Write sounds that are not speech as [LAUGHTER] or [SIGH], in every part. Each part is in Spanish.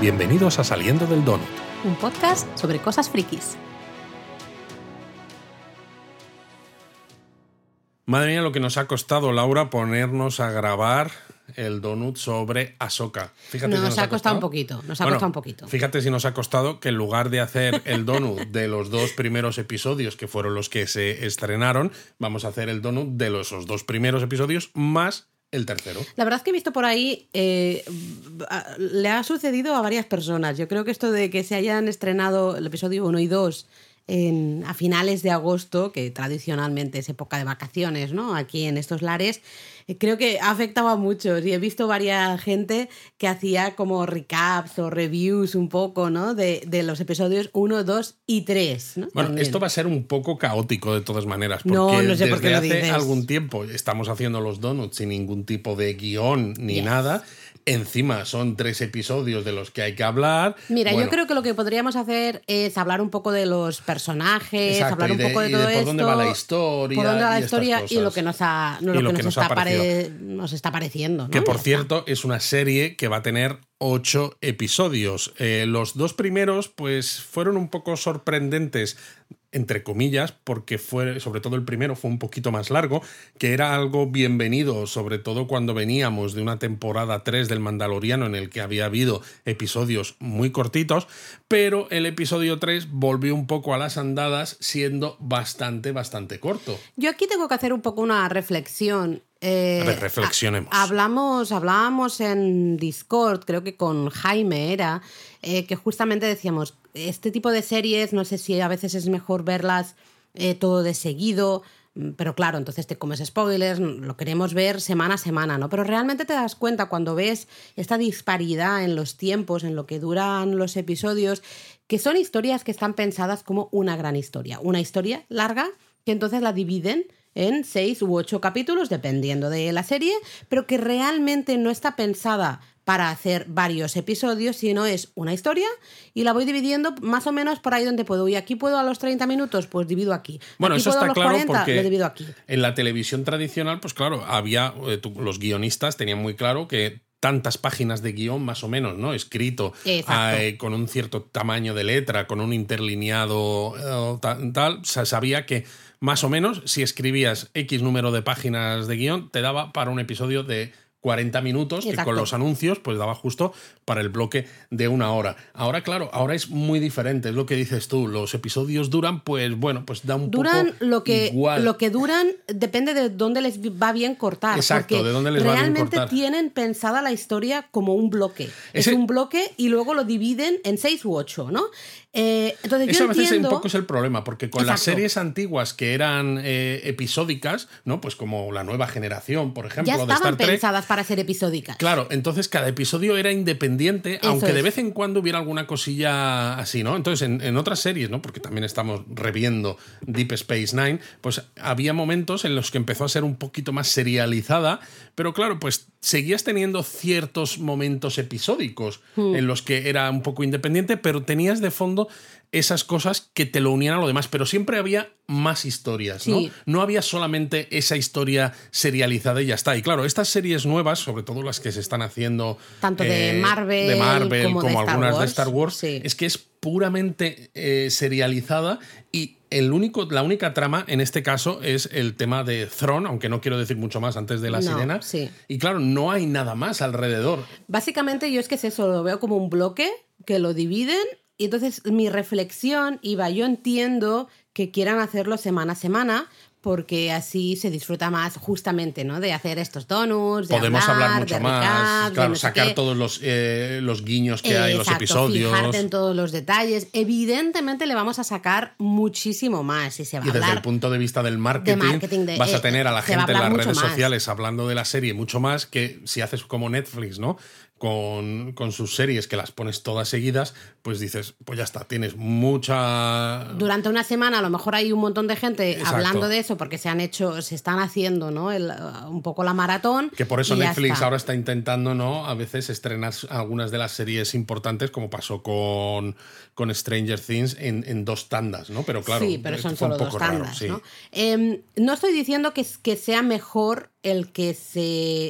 Bienvenidos a Saliendo del Donut. Un podcast sobre cosas frikis. Madre mía, lo que nos ha costado, Laura, ponernos a grabar el donut sobre Ahsoka. Fíjate nos, ha costado, un poquito, nos ha costado un poquito. Fíjate si nos ha costado que en lugar de hacer el donut de los dos primeros episodios, que fueron los que se estrenaron, vamos a hacer el donut de los dos primeros episodios más el tercero. La verdad es que he visto por ahí, eh, le ha sucedido a varias personas. Yo creo que esto de que se hayan estrenado el episodio 1 y 2 a finales de agosto, que tradicionalmente es época de vacaciones, ¿no? Aquí en estos lares, creo que ha afectado a muchos y he visto varias gente que hacía como recaps o reviews un poco, ¿no? De, los episodios 1, 2 y 3. Bueno, esto va a ser un poco caótico de todas maneras, porque no, no sé desde por qué hace algún tiempo estamos haciendo los donuts sin ningún tipo de guion ni nada Encima son tres episodios de los que hay que hablar. Mira, yo creo que lo que podríamos hacer es hablar un poco de los personajes, hablar un poco de, todo por dónde va la historia. Por dónde va la historia y, lo que nos, ha, lo, que, nos, está nos, está pareciendo. Que por cierto, es una serie que va a tener ocho episodios. Eh, los dos primeros, pues, fueron un poco sorprendentes entre comillas, porque fue, sobre todo el primero fue un poquito más largo, que era algo bienvenido, sobre todo cuando veníamos de una temporada 3 del Mandaloriano en el que había habido episodios muy cortitos, pero el episodio 3 volvió un poco a las andadas siendo bastante, bastante corto. Yo aquí tengo que hacer un poco una reflexión. Eh, a ver, reflexionemos. hablamos, hablábamos en Discord, creo que con Jaime era, eh, que justamente decíamos, este tipo de series, no sé si a veces es mejor verlas eh, todo de seguido, mm, pero claro, entonces te comes spoilers, mm, lo queremos ver semana a semana, ¿no? Pero realmente te das cuenta cuando ves esta disparidad en los tiempos, en lo que duran los episodios, que son historias que están pensadas como una gran historia, una historia larga que entonces la dividen en seis u ocho capítulos, dependiendo de la serie, pero que realmente no está pensada para hacer varios episodios, sino es una historia y la voy dividiendo más o menos por ahí donde puedo. Y aquí puedo a los 30 minutos, pues divido aquí. Bueno, eso está claro porque aquí. en la televisión tradicional, pues claro, había eh, los guionistas tenían muy claro que tantas páginas de guion más o menos, ¿no? Escrito eh, con un cierto tamaño de letra, con un interlineado eh, tal, sabía que más o menos si escribías X número de páginas de guion te daba para un episodio de 40 minutos, que con los anuncios pues daba justo para el bloque de una hora. Ahora, claro, ahora es muy diferente, es lo que dices tú, los episodios duran, pues bueno, pues da un duran poco lo que lo que duran depende de dónde les va bien cortar. Exacto, de dónde les va bien cortar. Realmente tienen pensada la historia como un bloque. Es un bloque y luego lo dividen en seis u ocho, ¿no? Eh, entonces Eso a veces un poco es el problema, porque con las series antiguas que eran eh, episódicas, ¿no? Pues como la nueva generación, por ejemplo, ya estaban pensadas para ser episódicas. Claro, entonces cada episodio era independiente, aunque de vez en cuando hubiera alguna cosilla así, ¿no? Entonces, en, otras series, ¿no? Porque también estamos reviendo Deep Space Nine, pues había momentos en los que empezó a ser un poquito más serializada, pero claro, pues seguías teniendo ciertos momentos episódicos hmm. en los que era un poco independiente, pero tenías de fondo esas cosas que te lo unían a lo demás, pero siempre había más historias, ¿no? No había solamente esa historia serializada y ya está. Y claro, estas series nuevas, sobre todo las que se están haciendo... Tanto de eh, Marvel, de Marvel como, algunas de Star Wars, es que es puramente eh, serializada y el único, la única trama en este caso es el tema de Throne, aunque no quiero decir mucho más antes de la sirena. Y claro, no hay nada más alrededor. Básicamente yo es que es eso, lo veo como un bloque que lo dividen y entonces mi reflexión iba, yo entiendo que quieran hacerlo semana a semana, porque así se disfruta más justamente, ¿no? De hacer estos donuts, de Podemos hablar, mucho más, claro, sacar todos los, eh, los guiños que hay en los episodios. Fijarte en todos los detalles. Evidentemente le vamos a sacar muchísimo más y se va y desde el punto de vista del marketing, vas a eh, tener a la gente en las redes sociales hablando de la serie mucho más que si haces como Netflix, ¿no? Con, con, sus series que las pones todas seguidas, pues dices, pues ya está, tienes mucha... Durante una semana a lo mejor hay un montón de gente hablando de eso porque se han hecho, se están haciendo, ¿no? El, un poco la maratón. Que por eso Netflix ahora está intentando, ¿no? A veces estrenar algunas de las series importantes, como pasó con, con Stranger Things en, en dos tandas, ¿no? Pero claro, sí, pero son solo dos tandas, ¿no? Em, no estoy diciendo que, que sea mejor el que se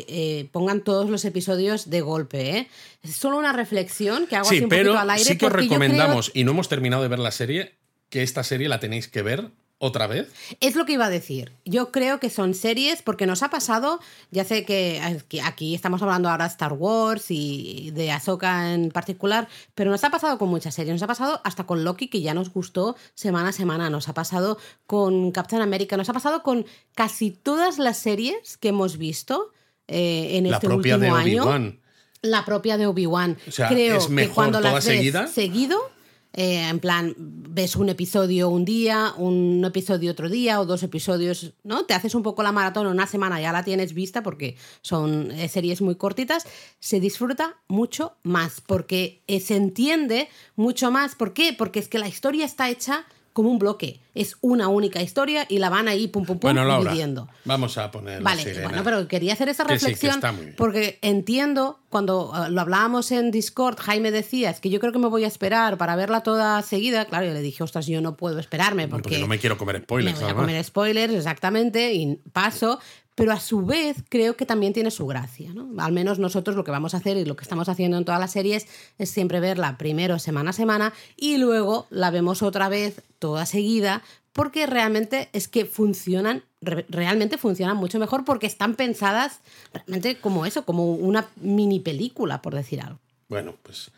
eh, pongan todos los episodios de golpe. ¿eh? Es solo una reflexión que hago sí, así un pero poquito al aire. sí que os porque yo recomendamos, y no hemos terminado de ver la serie, que esta serie la tenéis que ver otra vez. Es lo que iba a decir. Yo creo que son series porque nos ha pasado, ya sé que aquí estamos hablando ahora de Star Wars y de Ahsoka en particular, pero nos ha pasado con muchas series. Nos ha pasado hasta con Loki, que ya nos gustó semana a semana. Nos ha pasado con Captain America. Nos ha pasado con casi todas las series que hemos visto eh, en La este propia último de año. Obi-Wan. La propia de Obi-Wan. O sea, Creo ¿es que cuando toda las seguida? seguido, eh, en plan, ves un episodio un día, un episodio otro día o dos episodios, ¿no? Te haces un poco la maratón una semana, ya la tienes vista porque son eh, series muy cortitas, se disfruta mucho más porque eh, se entiende mucho más. ¿Por qué? Porque es que la historia está hecha como un bloque. Es una única historia y la van ahí pum pum pum Bueno, Laura, dividiendo. vamos a poner Vale, la sirena. bueno, pero quería hacer esa Que sí, que reflexión porque entiendo, cuando eh, lo hablábamos en Discord, Jaime decía, es que yo creo que me voy a esperar para verla toda seguida. Claro, yo le dije, ostras, yo no puedo esperarme Porque, porque, no me quiero comer me spoilers. voy a comer spoilers, exactamente, y paso. Pero a su vez creo que también tiene su gracia, ¿no? Al menos nosotros lo que vamos a hacer y lo que estamos haciendo en todas las series es siempre verla primero semana a semana y luego la vemos otra vez toda seguida porque realmente es que funcionan, re- realmente funcionan mucho mejor porque están pensadas realmente como eso, como una mini película, por decir algo. Bueno, pues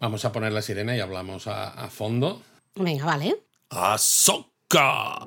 vamos a poner la sirena y hablamos a, a fondo. Venga, vale. ¡Ahsoka!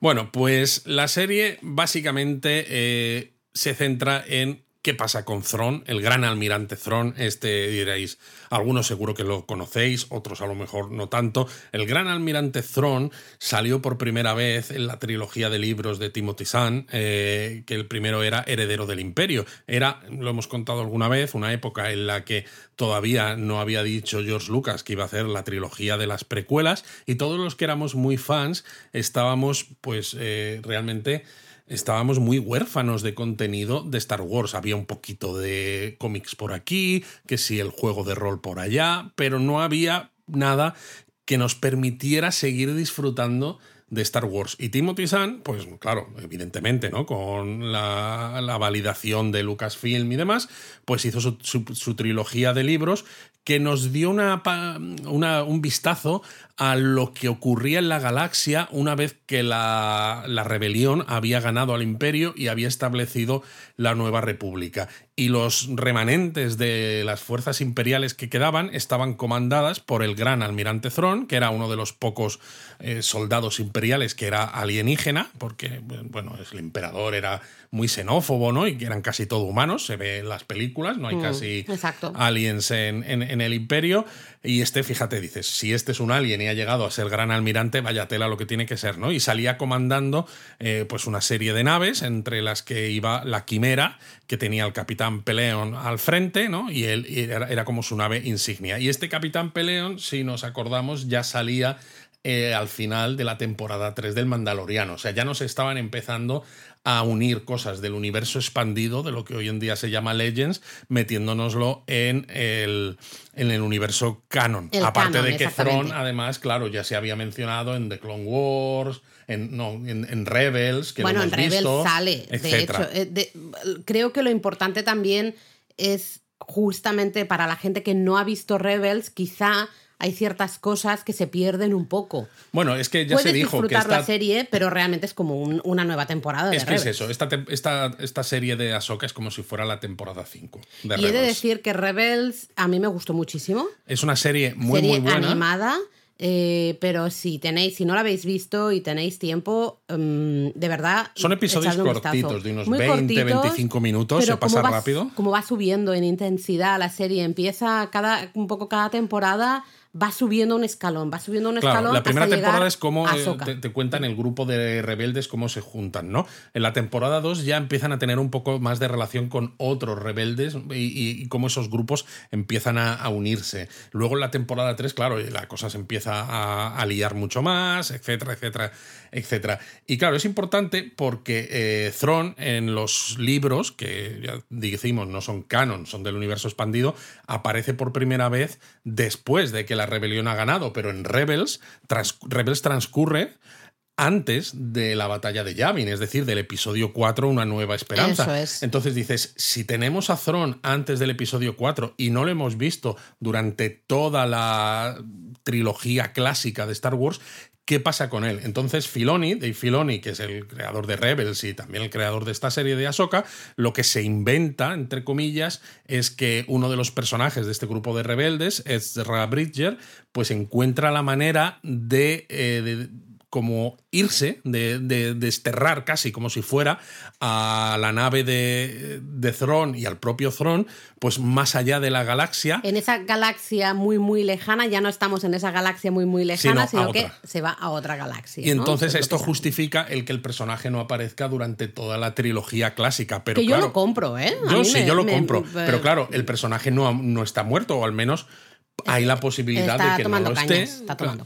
Bueno, pues la serie básicamente eh, se centra en qué pasa con Thrawn, el gran almirante Thrawn. Este diréis, algunos seguro que lo conocéis, otros a lo mejor no tanto. El gran almirante Thrawn salió por primera vez en la trilogía de libros de Timothy Zahn, eh, que el primero era Heredero del Imperio. Era, lo hemos contado alguna vez, una época en la que todavía no había dicho George Lucas que iba a hacer la trilogía de las precuelas y todos los que éramos muy fans estábamos pues eh, realmente estábamos muy huérfanos de contenido de Star Wars. Había un poquito de cómics por aquí, que sí, el juego de rol por allá, pero no había nada que nos permitiera seguir disfrutando de Star Wars. Y Timothy Zahn, pues claro, evidentemente, ¿no? Con la, la validación de Lucasfilm y demás, pues hizo su, su- su trilogía de libros que nos dio una, un vistazo a lo que ocurría en la galaxia una vez que la, la rebelión había ganado al imperio y había establecido la nueva república. Y los remanentes de las fuerzas imperiales que quedaban estaban comandadas por el gran almirante Thrawn, que era uno de los pocos eh, soldados imperiales que era alienígena, porque bueno, el emperador era muy xenófobo, ¿no? Y que eran casi todo humanos, se ve en las películas, no hay Mm, casi exacto. aliens en, en- en el imperio. Y este, fíjate, dices, si este es un alien y ha llegado a ser gran almirante, vaya tela lo que tiene que ser, ¿no? Y salía comandando eh, pues una serie de naves, entre las que iba la Quimera, que tenía el capitán Peleon al frente, ¿no? Y él era, como su nave insignia. Y este capitán Peleon, si nos acordamos, ya salía eh, al final de la temporada 3 del Mandaloriano. O sea, ya nos estaban empezando a unir cosas del universo expandido, de lo que hoy en día se llama Legends, metiéndonoslo en el, en el universo canon. El Aparte canon, de que. Thrawn, además, claro, ya se había mencionado en The Clone Wars, en, no, en, en Rebels, que bueno, en Rebels visto, sale. De hecho, eh, de- creo que lo importante también es justamente para la gente que no ha visto Rebels, quizá hay ciertas cosas que se pierden un poco. Bueno, es que ya Puedes se dijo que disfrutar la esta, serie, pero realmente es como un- una nueva temporada de es que es Rebels. eso, esta, esta, esta serie de Ahsoka es como si fuera la temporada 5 de Y he de Rebels. decir que Rebels a mí me gustó muchísimo. Es una serie muy, serie muy buena. animada. eh, pero si tenéis, si no la habéis visto y tenéis tiempo, mm, de verdad. Son episodios un vistazo. cortitos, de unos Muy 20, 25 minutos, se pasa va- rápido. Como va subiendo en intensidad la serie, empieza cada, un poco cada temporada, va subiendo un escalón, va subiendo un Claro, escalón. la primera hasta temporada es como eh, te, te cuentan el grupo de rebeldes cómo se juntan, ¿no? En la temporada 2 ya empiezan a tener un poco más de relación con otros rebeldes y, y- y cómo esos grupos empiezan a, a unirse. Luego en la temporada 3, claro, la cosa se empieza a, a liar mucho más, etcétera, etcétera, etcétera. Y claro, es importante porque eh, Thrawn en los libros, que ya decimos no son canon, son del universo expandido, aparece por primera vez después de que la rebelión ha ganado, pero en Rebels, Rebels transcurre antes de la batalla de Yavin, es decir, del episodio 4, Una nueva esperanza. Entonces dices, si tenemos a Thron antes del episodio 4 y no lo hemos visto durante toda la trilogía clásica de Star Wars, ¿qué pasa con él? Entonces Filoni, Dave Filoni, que es el creador de Rebels y también el creador de esta serie de Ahsoka, lo que se inventa, entre comillas, es que uno de los personajes de este grupo de rebeldes, Ezra Bridger, pues encuentra la manera de, eh, de como irse, de, desterrar casi como si fuera a la nave de, de Thron y al propio Thron, pues más allá de la galaxia. En esa galaxia muy, muy lejana, ya no estamos en esa galaxia muy, muy lejana, sino, que se va a otra galaxia. Y entonces esto justifica el que el personaje no aparezca durante toda la trilogía clásica. Pero que yo lo compro, ¿eh? yo sí, yo lo compro. Pero claro, el personaje no, no está muerto, o al menos hay la posibilidad de que no lo esté.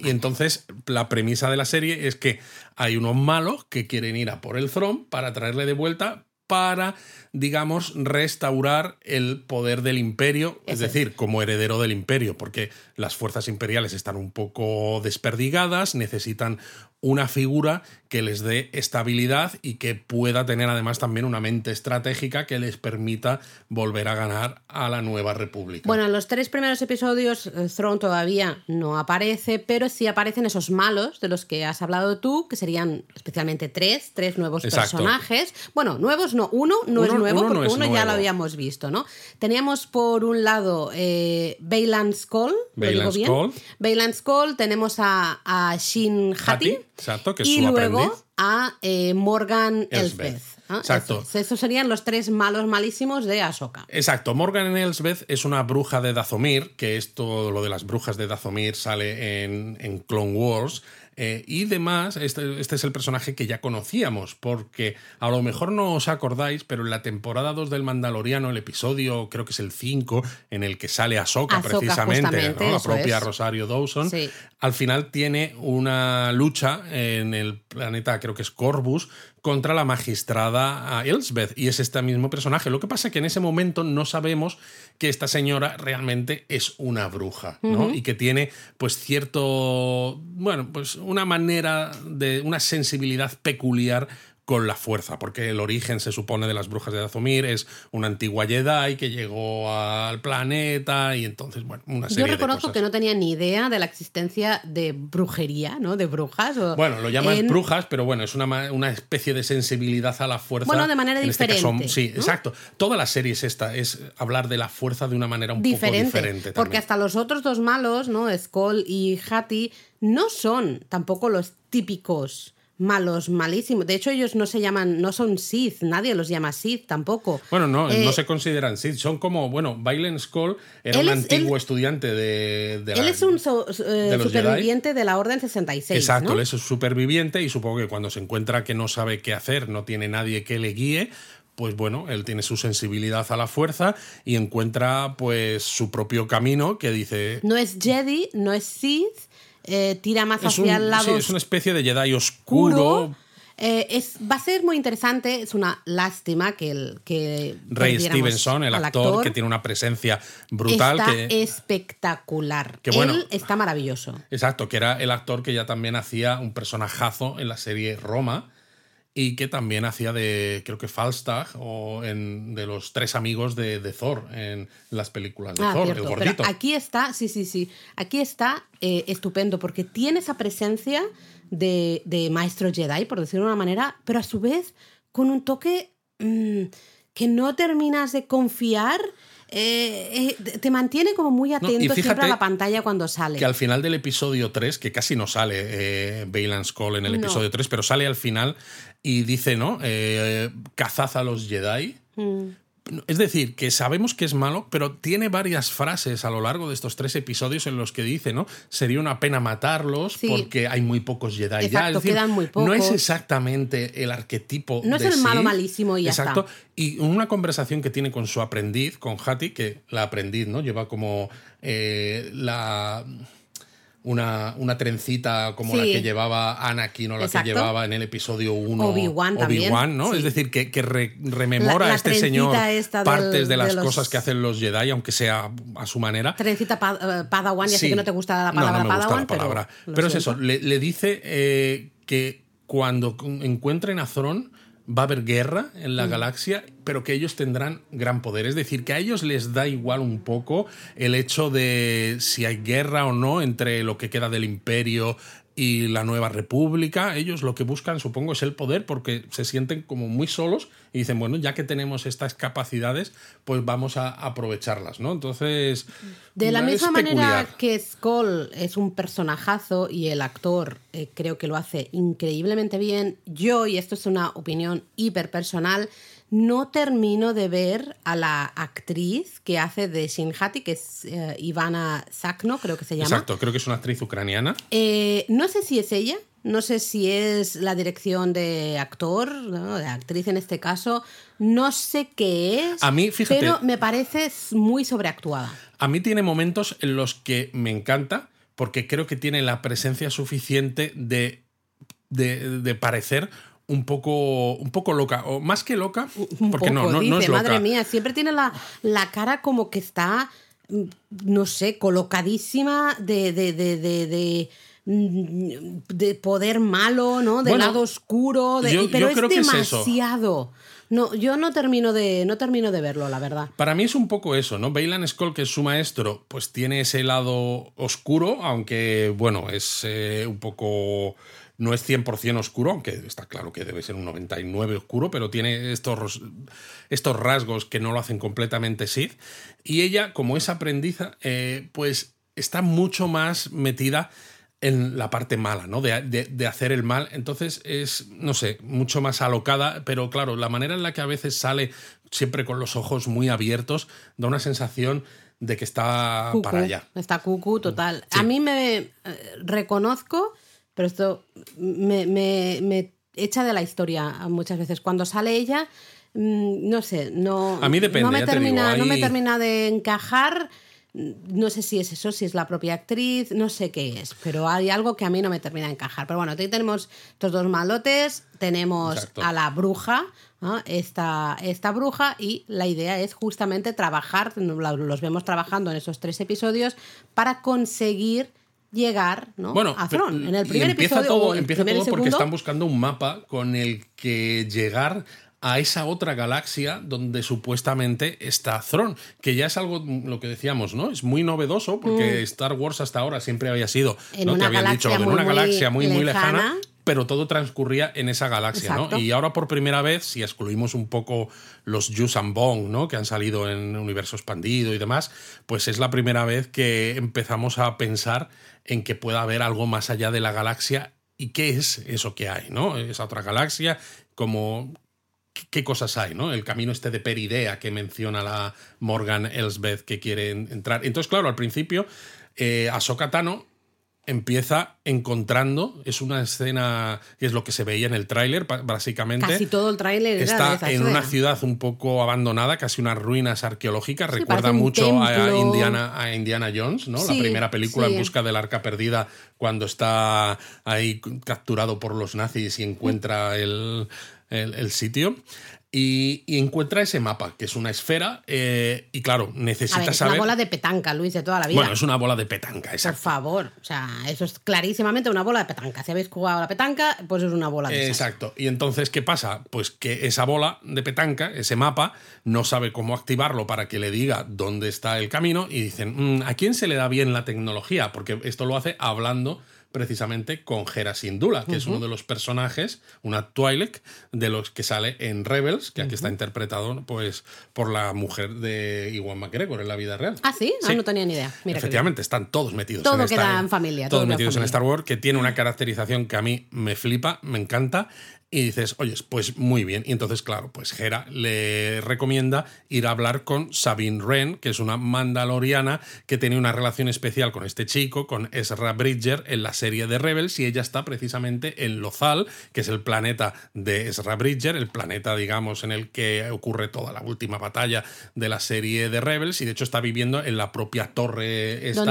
y entonces la premisa de la serie es que hay unos malos que quieren ir a por el Throne para traerle de vuelta para, digamos, restaurar el poder del imperio, es decir, como heredero del imperio, porque las fuerzas imperiales están un poco desperdigadas, necesitan una figura que les dé estabilidad y que pueda tener además también una mente estratégica que les permita volver a ganar a la nueva república. Bueno, en los tres primeros episodios eh, Throne todavía no aparece, pero sí aparecen esos malos de los que has hablado tú, que serían especialmente tres, tres nuevos personajes. Bueno, nuevos no, uno no es nuevo porque uno ya lo habíamos visto, ¿no? Teníamos por un lado eh, Baylan Skull, Baylan Skull, tenemos a, a Shin Hati Exacto, que es y su luego a eh, Morgan Elsbeth. Exacto. Esos serían los tres malos malísimos de Ahsoka. Exacto. Morgan Elsbeth es una bruja de Dazomir, que esto, lo de las brujas de Dazomir sale en, en Clone Wars. Eh, y demás, este, este, es el personaje que ya conocíamos, porque a lo mejor no os acordáis, pero en la temporada 2 del Mandaloriano, el episodio, creo que es el 5, en el que sale Ahsoka, precisamente, la propia Rosario Dawson, al final tiene una lucha en el planeta, creo que es Corvus, contra la magistrada Elsbeth, y es este mismo personaje. Lo que pasa es que en ese momento no sabemos que esta señora realmente es una bruja, ¿no? Y que tiene pues cierto, bueno, pues una manera de, una sensibilidad peculiar con la fuerza, porque el origen se supone de las brujas de Dazomir es una antigua Jedi que llegó al planeta y entonces, bueno, una serie Yo reconozco que no tenía ni idea de la existencia de brujería, ¿no? De brujas. bueno, lo llaman brujas, pero bueno, es una, una, especie de sensibilidad a la fuerza. Bueno, de manera este diferente. sí, exacto. Toda la serie es esta, es hablar de la fuerza de una manera un poco diferente. Porque hasta los otros dos malos, ¿no? Skull y Hattie, no son tampoco los típicos malos, malísimos. De hecho, ellos no se llaman, no son Sith, nadie los llama Sith tampoco. Bueno, no, no eh, se consideran Sith, son como, bueno, Bailen Skull era un antiguo estudiante de, Él es un eh, superviviente de la Orden 66. Exacto, él es un superviviente y supongo que cuando se encuentra que no sabe qué hacer, no tiene nadie que le guíe, pues bueno, él tiene su sensibilidad a la fuerza y encuentra pues su propio camino que dice... No es Jedi, no es Sith, eh, tira más hacia el lado. Sí, es una especie de Jedi oscuro. Eh, es, va a ser muy interesante, es una lástima que el que Ray Stevenson, el actor, que tiene una presencia brutal. Está que, espectacular. Que bueno, Él está maravilloso. Exacto, que era el actor que ya también hacía un personajazo en la serie Roma y que también hacía de, creo que Falstag, o en, de los tres amigos de, de Thor en las películas de ah, Thor, el gordito. aquí está, sí, sí, sí, aquí está eh, estupendo, porque tiene esa presencia de, de, maestro Jedi, por decirlo de una manera, pero a su vez con un toque mm, que no terminas de confiar eh, eh, te mantiene como muy atento siempre a la pantalla cuando sale. Que al final del episodio 3, que casi no sale eh, Call en el episodio 3, pero sale al final y dice, ¿no? Eh, cazad a los Jedi. Mm. Es decir, que sabemos que es malo, pero tiene varias frases a lo largo de estos tres episodios en los que dice, ¿no? Sería una pena matarlos porque hay muy pocos Jedi ya. quedan muy pocos. No es exactamente el arquetipo. No es el malo malísimo y ya Exacto. Y una conversación que tiene con su aprendiz, con Hattie, que la aprendiz, ¿no? Lleva como eh, la una, una trencita como la que llevaba Anakin o la Exacto. que llevaba en el episodio 1 Obi-Wan también, Obi-Wan, ¿no? sí. Es decir, que, que re- rememora La- la a este señor del- partes de las de los- cosas que hacen los Jedi, aunque sea a su manera. Trencita pa- eh, Padawan, ya sé Sí. que no te gusta la No, palabra no me gusta Padawan, la palabra. pero. Es eso, le, le dice eh, que cuando encuentren a Thron va a haber guerra en Mm. la galaxia, pero que ellos tendrán gran poder. Es decir, que a ellos les da igual un poco el hecho de si hay guerra o no entre lo que queda del imperio y la nueva república. Ellos lo que buscan, supongo, es el poder porque se sienten como muy solos y dicen, bueno, ya que tenemos estas capacidades, pues vamos a aprovecharlas, ¿no? Entonces... De la misma manera que Skull es un personajazo y el actor eh, creo que lo hace increíblemente bien, yo, y esto es una opinión hiper personal, no termino de ver a la actriz que hace de Shinhati, que es eh, Ivana Sakno, creo que se llama. Exacto, creo que es una actriz ucraniana. Eh, no sé si es ella, no sé si es la dirección de actor, ¿no? de actriz en este caso, no sé qué es. A mí, fíjate- Pero me parece muy sobreactuada. A mí tiene momentos en los que me encanta, porque creo que tiene la presencia suficiente de, de, de parecer un poco, un poco loca, o más que loca, porque no, poco, no, no dice, es loca. madre mía, siempre tiene la, la cara como que está, mm, no sé, colocadísima de, de, de, de, de, mm, de poder malo, ¿no? De Bueno, lado oscuro, de- yo- pero yo creo es que es eso. demasiado. No, yo no termino de, no termino de verlo, la verdad. Para mí es un poco eso, ¿no? Bailan Skull, que es su maestro, pues tiene ese lado oscuro, aunque, bueno, es eh, un poco... No es 100% oscuro, aunque está claro que debe ser un 99 oscuro, pero tiene estos, estos rasgos que no lo hacen completamente Sith. Y ella, como es aprendiza, eh, pues está mucho más metida en la parte mala, ¿no? De, de- de hacer el mal. Entonces es, no sé, mucho más alocada, pero claro, la manera en la que a veces sale siempre con los ojos muy abiertos da una sensación de que está para allá. Está cucú total. A mí me eh, reconozco, pero esto me, me- me echa de la historia muchas veces. Cuando sale ella, mm, no sé, no, A mí depende, no, me termina, digo, no me termina de encajar. No sé si es eso, si es la propia actriz, no sé qué es, pero hay algo que a mí no me termina de encajar. Pero bueno, aquí tenemos estos dos malotes, tenemos Exacto. a la bruja, ¿no? esta, esta bruja, y la idea es justamente trabajar, los vemos trabajando en esos tres episodios, para conseguir llegar ¿no? Bueno, a Thron. En el primer empieza episodio, todo, o empieza primer todo porque segundo, están buscando un mapa con el que llegar a esa otra galaxia donde supuestamente está Thron, que ya es algo, mm, lo que decíamos, ¿no? Es muy novedoso porque Star Wars hasta ahora siempre había sido, Mm. En ¿no? Te una habían dicho galaxia en muy, una galaxia muy, muy lejana, lejana. pero todo transcurría en esa galaxia, Exacto. ¿no? Y ahora por primera vez, si excluimos un poco los Yus and Bong, ¿no? Que han salido en Universo Expandido y demás, pues es la primera vez que empezamos a pensar en que pueda haber algo más allá de la galaxia y qué es eso que hay, ¿no? Esa otra galaxia, como qué- cosas hay, ¿no? El camino este de Peridea que menciona la Morgan Elsbeth que quiere en- entrar. Entonces, claro, al principio, eh, Ahsoka Tano empieza encontrando, es una escena que es lo que se veía en el tráiler, básicamente. Casi todo el tráiler Está en una ciudad un poco abandonada, casi unas ruinas arqueológicas. Sí, Recuerda mucho a. Indiana, a Indiana Jones, ¿no? Sí, la primera película sí. en busca del arca perdida, cuando está ahí capturado por los nazis y encuentra el, el- el sitio. Y, y encuentra ese mapa, que es una esfera, eh, y claro, A necesita ver, es saber. una bola de petanca, Luis, de toda la vida. Bueno, es una bola de petanca, Por exacto. favor, o sea, eso es clarísimamente una bola de petanca. Si habéis jugado a la petanca, pues es una bola de esas. Exacto. Y entonces, ¿qué pasa? Pues que esa bola de petanca, ese mapa, no sabe cómo activarlo para que le diga dónde está el camino y dicen, "Mm, ¿a quién se le da bien la tecnología? Porque esto lo hace hablando precisamente con Hera Syndulla, que es uno de los personajes, una Twi'lek, de los que sale en Rebels, que aquí está interpretado pues, por la mujer de Iwan McGregor en la vida real. Ah, sí, Ah, no tenía ni idea. Mira. Efectivamente, están todos metidos Todo en queda en familia, todo Todos metidos en. Star Wars, que tiene una caracterización que a mí me flipa, me encanta. Y dices, oye, pues muy bien. Y entonces, claro, pues Hera le recomienda ir a hablar con Sabine Wren, que es una mandaloriana que tiene una relación especial con este chico, con Ezra Bridger, en la serie de Rebels, y ella está precisamente en Lothal, que es el planeta de Ezra Bridger, el planeta, digamos, en el que ocurre toda la última batalla de la serie de Rebels, y de hecho está viviendo en la propia torre esta,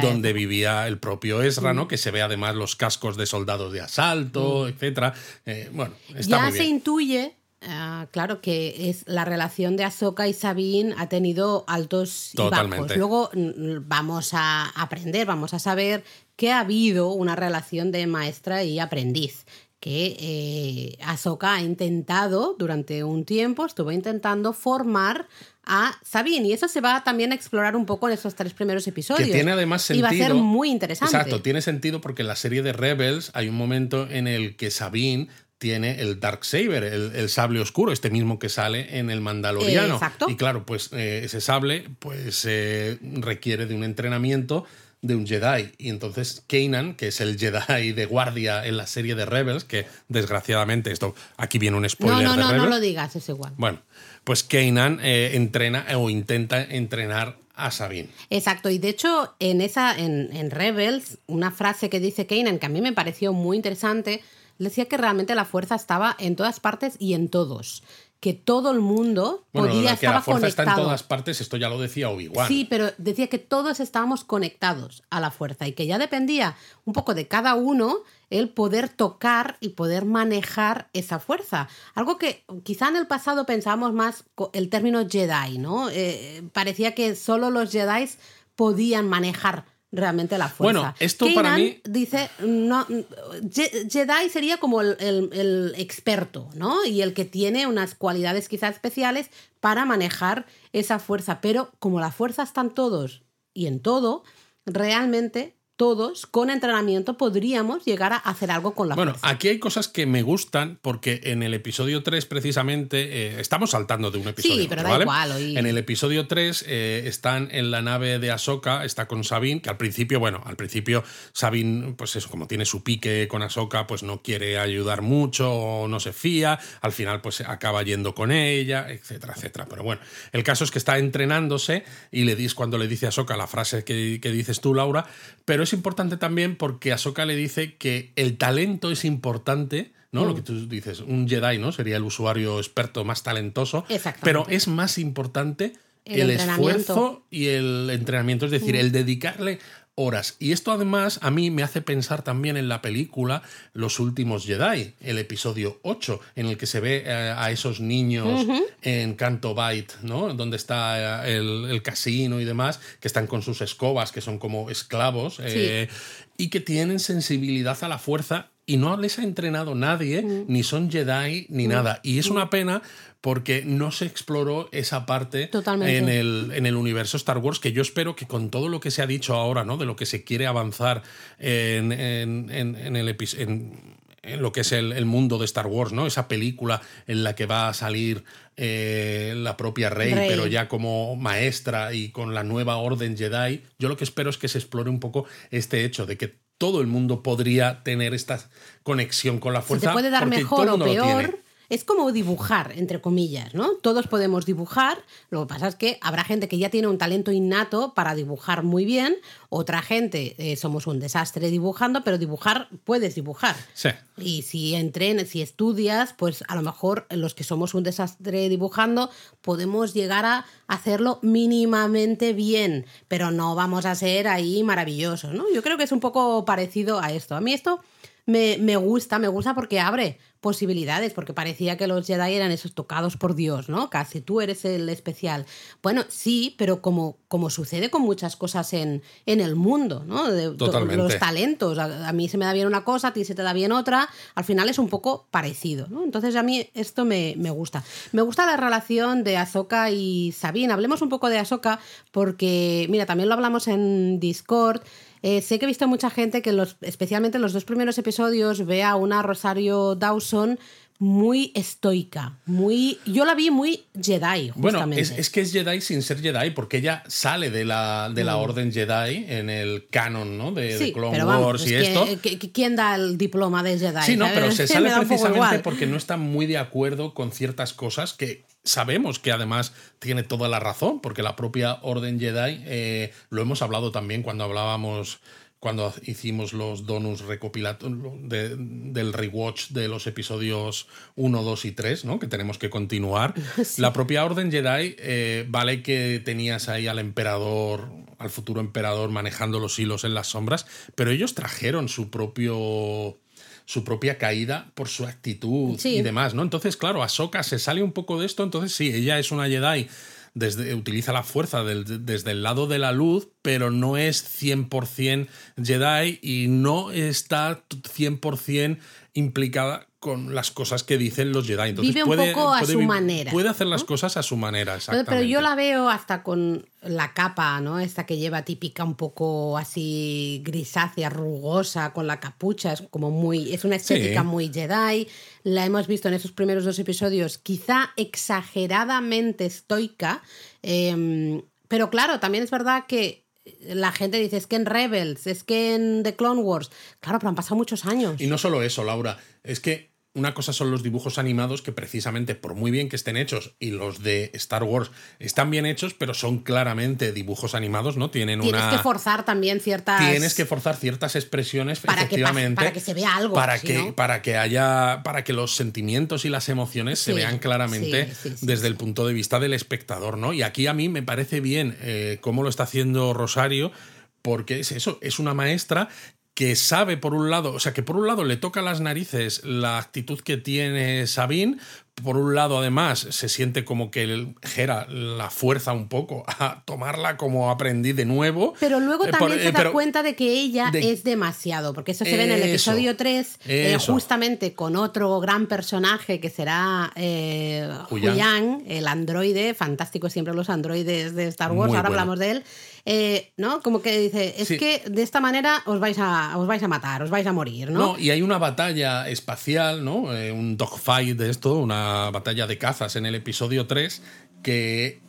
donde vivía, el propio Ezra, ¿no? Mm. Que se ve además los cascos de soldados de asalto, mm. etcétera. Eh, bueno, ya se intuye ah, claro que es la relación de Ahsoka y Sabine ha tenido altos y bajos. Luego mm, vamos a aprender, vamos a saber que ha habido una relación de maestra y aprendiz que eh, Ahsoka ha intentado durante un tiempo, estuvo intentando formar a Sabine. Y eso se va también a explorar un poco en esos tres primeros episodios. Que tiene además sentido. Y va a ser muy interesante. Exacto, tiene sentido porque en la serie de Rebels hay un momento en el que Sabine tiene el Dark Saber, el, sable oscuro, este mismo que sale en el Mandaloriano. exacto. Y claro, pues eh, ese sable pues eh, requiere de un entrenamiento de un Jedi. Y entonces Kanan, que es el Jedi de guardia en la serie de Rebels, que desgraciadamente esto aquí viene un spoiler. No, no, no, no lo digas, es igual. Bueno, pues Kanan eh, entrena o intenta entrenar a Sabine. Exacto, y de hecho en esa en, en Rebels, una frase que dice Kanan que a mí me pareció muy interesante, decía que realmente la fuerza estaba en todas partes y en todos que todo el mundo podía que la fuerza está en todas partes, esto ya lo decía Obi-Wan. Sí, pero decía que todos estábamos conectados a la fuerza y que ya dependía un poco de cada uno el poder tocar y poder manejar esa fuerza. Algo que quizá en el pasado pensábamos más el término Jedi, ¿no? Eh, parecía que solo los Jedi podían manejar realmente la fuerza. Bueno, esto para mí. Dice, no, Jedi sería como el, experto, ¿no? Y el que tiene unas cualidades quizás especiales para manejar esa fuerza. Pero como la fuerza está en todos y en todo, realmente todos, con entrenamiento, podríamos llegar a hacer algo con la Bueno, aquí hay cosas que me gustan porque en el episodio 3, precisamente, eh, estamos saltando de un episodio. Sí, pero da igual. En el episodio 3 eh, están en la nave de Ahsoka, está con Sabine, que al principio, bueno, al principio Sabine, pues eso, como tiene su pique con Ahsoka, pues no quiere ayudar mucho o no se fía, al final pues acaba yendo con ella, etcétera, etcétera. Pero bueno, el caso es que está entrenándose y le dices cuando le dice a Ahsoka la frase que, que dices tú, Laura, pero es importante también porque Ahsoka le dice que el talento es importante, ¿no? Lo que tú dices, un Jedi, ¿no? Sería el usuario experto más talentoso. Pero es más importante el, esfuerzo y el entrenamiento, es decir, el dedicarle horas. Y esto además a mí me hace pensar también en la película Los Últimos Jedi, el episodio 8, en el que se ve eh, a esos niños en Canto Bight, ¿no? Donde está eh, el, casino y demás, que están con sus escobas, que son como esclavos, eh, y que tienen sensibilidad a la fuerza y no les ha entrenado nadie, mm. ni son Jedi, ni mm. nada. Y es una mm. pena porque no se exploró esa parte en el, en el, universo Star Wars, que yo espero que con todo lo que se ha dicho ahora, ¿no? De lo que se quiere avanzar en, en, en el en lo que es el, mundo de Star Wars, ¿no? Esa película en la que va a salir eh, la propia Rey, pero ya como maestra y con la nueva orden Jedi. Yo lo que espero es que se explore un poco este hecho de que todo el mundo podría tener esta conexión con la fuerza. Se puede dar mejor o peor es como dibujar, entre comillas, ¿no? Todos podemos dibujar, lo que pasa es que habrá gente que ya tiene un talento innato para dibujar muy bien, otra gente eh, somos un desastre dibujando, pero dibujar puedes dibujar. Sí. Y si entrenes, si estudias, pues a lo mejor los que somos un desastre dibujando podemos llegar a hacerlo mínimamente bien, pero no vamos a ser ahí maravillosos, ¿no? Yo creo que es un poco parecido a esto. A mí esto me, me gusta, me gusta porque abre posibilidades, porque parecía que los Jedi eran esos tocados por Dios, ¿no? Casi tú eres el especial. Bueno, sí, pero como, como sucede con muchas cosas en, en el mundo, ¿no? De, Los talentos. A, mí se me da bien una cosa, a ti se te da bien otra. Al final es un poco parecido, ¿no? Entonces a mí esto me, me gusta. Me gusta la relación de Ahsoka y Sabine. Hablemos un poco de Ahsoka porque, mira, también lo hablamos en Discord. Eh, sé que he visto mucha gente que, los, especialmente en los dos primeros episodios, ve a una Rosario Dawson muy estoica, muy... Yo la vi muy Jedi, Bueno, justamente. es, es que es Jedi sin ser Jedi, porque ella sale de la, de la Orden Jedi en el canon, ¿no? De, Mm. Clone pero vamos, Wars y esto. que- que- ¿Quién da el diploma de Jedi? Sí, no, pero se [LAUGHS] sale precisamente porque no está muy de acuerdo con ciertas cosas que sabemos que además tiene toda la razón, porque la propia Orden Jedi, eh, lo hemos hablado también cuando hablábamos, cuando hicimos los donuts recopilatorios de- del rewatch de los episodios 1, 2 y 3, ¿no? que tenemos que continuar. [LAUGHS] La propia Orden Jedi, eh, vale que tenías ahí al emperador, al futuro emperador manejando los hilos en las sombras, pero ellos trajeron su propio su propia caída por su actitud Sí. y demás, ¿no? Entonces, claro, Ahsoka se sale un poco de esto, entonces sí, ella es una Jedi, desde, utiliza la fuerza del- desde el lado de la luz, pero no es 100% Jedi y no está 100% implicada con las cosas que dicen los Jedi. Entonces Vive un puede, poco a puede su manera, Puede hacer las cosas a su manera, exactamente. Pero yo la veo hasta con la capa, ¿no? Esta que lleva típica un poco así grisácea, rugosa, con la capucha, es como muy, es una estética Sí. muy Jedi. La hemos visto en esos primeros dos episodios, quizá exageradamente estoica, em, pero claro, también es verdad que la gente dice, es que en Rebels, es que en The Clone Wars, claro, pero han pasado muchos años. Y no solo eso, Laura, es que una cosa son los dibujos animados que precisamente por muy bien que estén hechos y los de Star Wars están bien hechos, pero son claramente dibujos animados, ¿no? Tienen Tienes una que forzar también ciertas... tienes que forzar ciertas expresiones Para que efectivamente para que se vea algo, para si que no- para que haya para que los sentimientos y las emociones se vean claramente sí, sí, sí, desde el punto de vista del espectador no y aquí a mí me parece bien eh, cómo lo está haciendo Rosario porque es eso es una maestra que sabe por un lado, o sea, que por un lado le toca las narices la actitud que tiene Sabine, por un lado además se siente como que Gera la fuerza un poco a tomarla como aprendiz de nuevo. Pero luego Eh, también por- se eh, da pero- cuenta de que ella de- es demasiado, porque eso se ve en el episodio 3, eh, justamente con otro gran personaje que será eh, Huyang. Huyang, el androide, fantástico siempre los androides de Star Wars, Muy ahora bueno. hablamos de él, eh, ¿no? Como que dice, es Sí. que de esta manera os vais, a, os vais a matar, os vais a morir, ¿no? No, y hay una batalla espacial, ¿no? Eh, un dogfight de esto, una batalla de cazas en el episodio 3, que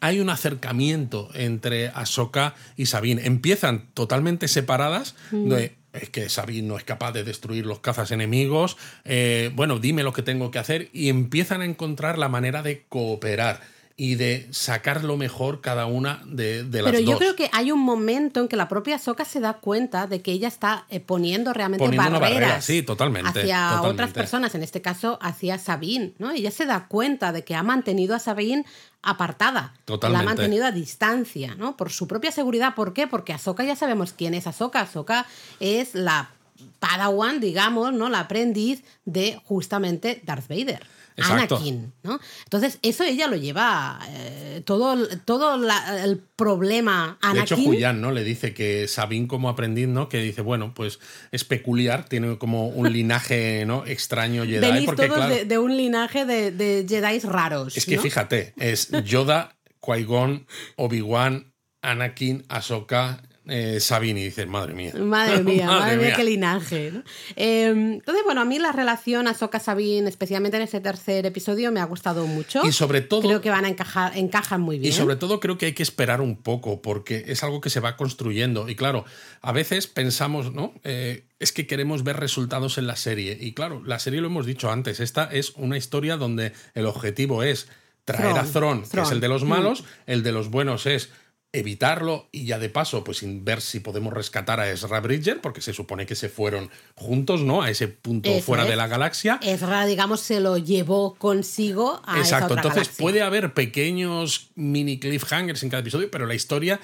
hay un acercamiento entre Ahsoka y Sabine. Empiezan totalmente separadas. de, es que Sabine no es capaz de destruir los cazas enemigos. eh, bueno, dime lo que tengo que hacer. Y empiezan a encontrar la manera de cooperar y de sacar lo mejor cada una de, de las Pero yo dos. creo que hay un momento en que la propia Soka se da cuenta de que ella está eh, poniendo realmente Poniendo una barreras barrera, sí, totalmente, hacia totalmente. otras personas, en este caso hacia Sabine, ¿no? Ella se da cuenta de que ha mantenido a Sabine apartada, Totalmente. la ha mantenido a distancia, ¿no? Por su propia seguridad, ¿por qué? Porque Ahsoka ya sabemos quién es Ahsoka, Ahsoka es la Padawan, digamos, ¿no? La aprendiz de justamente Darth Vader. Exacto. Anakin, ¿no? Entonces, eso ella lo lleva eh, todo, todo la- el problema De hecho, Anakin. Julián, ¿no? Le dice que Sabine como aprendiz, ¿no? Que dice, bueno, pues es peculiar, tiene como un linaje, ¿no? Extraño Jedi. Venís porque, todos claro, de, de un linaje de, de Jedi raros. es que ¿no? fíjate, es Yoda, Qui-Gon, Obi-Wan, Anakin, Ahsoka, eh, Sabine. Y dices, madre mía. Madre [LAUGHS] mía, madre, Madre mía, mía. qué linaje. ¿no? Eh, entonces, bueno, a mí la relación Ahsoka Sabine, especialmente en ese tercer episodio, me ha gustado mucho. Y sobre todo- Creo que van a encajar, encajan muy bien. Y sobre todo creo que hay que esperar un poco, porque es algo que se va construyendo. Y claro, a veces pensamos, ¿no? Eh, es que queremos ver resultados en la serie. Y claro, la serie lo hemos dicho antes, esta es una historia donde el objetivo es traer a Thrawn, que es el de los Mm. malos, el de los buenos es evitarlo y ya de paso, pues sin ver si podemos rescatar a Ezra Bridger, porque se supone que se fueron juntos, ¿no? A ese punto Eso fuera es. de la galaxia. Ezra, digamos, se lo llevó consigo a esa Exacto, otra entonces galaxia. puede haber pequeños mini cliffhangers en cada episodio, pero la historia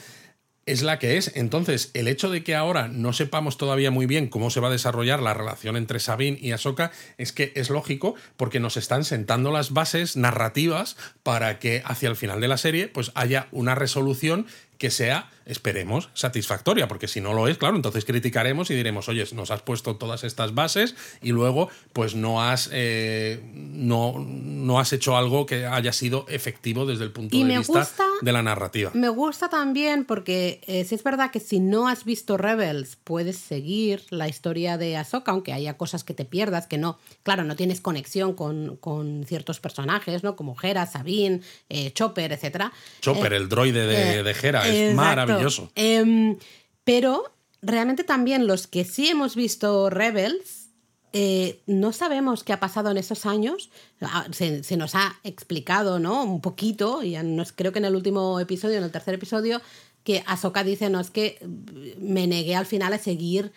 es la que es. Entonces, el hecho de que ahora no sepamos todavía muy bien cómo se va a desarrollar la relación entre Sabine y Ahsoka es que es lógico porque nos están sentando las bases narrativas para que hacia el final de la serie pues haya una resolución que sea, esperemos, satisfactoria, porque si no lo es, claro, entonces criticaremos y diremos, oye, nos has puesto todas estas bases y luego pues no has, eh, no, no has hecho algo que haya sido efectivo desde el punto de vista de la narrativa. Me gusta también porque eh, si es verdad que si no has visto Rebels puedes seguir la historia de Ahsoka, aunque haya cosas que te pierdas, que no, claro, no tienes conexión con, con ciertos personajes, ¿no? Como Hera, Sabine, eh, Chopper, etc. Chopper, el droide de, de Hera, es maravilloso. Em, pero realmente también los que sí hemos visto Rebels, eh, no sabemos qué ha pasado en esos años. Ah, se, nos ha explicado, ¿no? Un poquito, y creo que en el último episodio, en el tercer episodio, que Ahsoka dice, no, es que me negué al final a seguir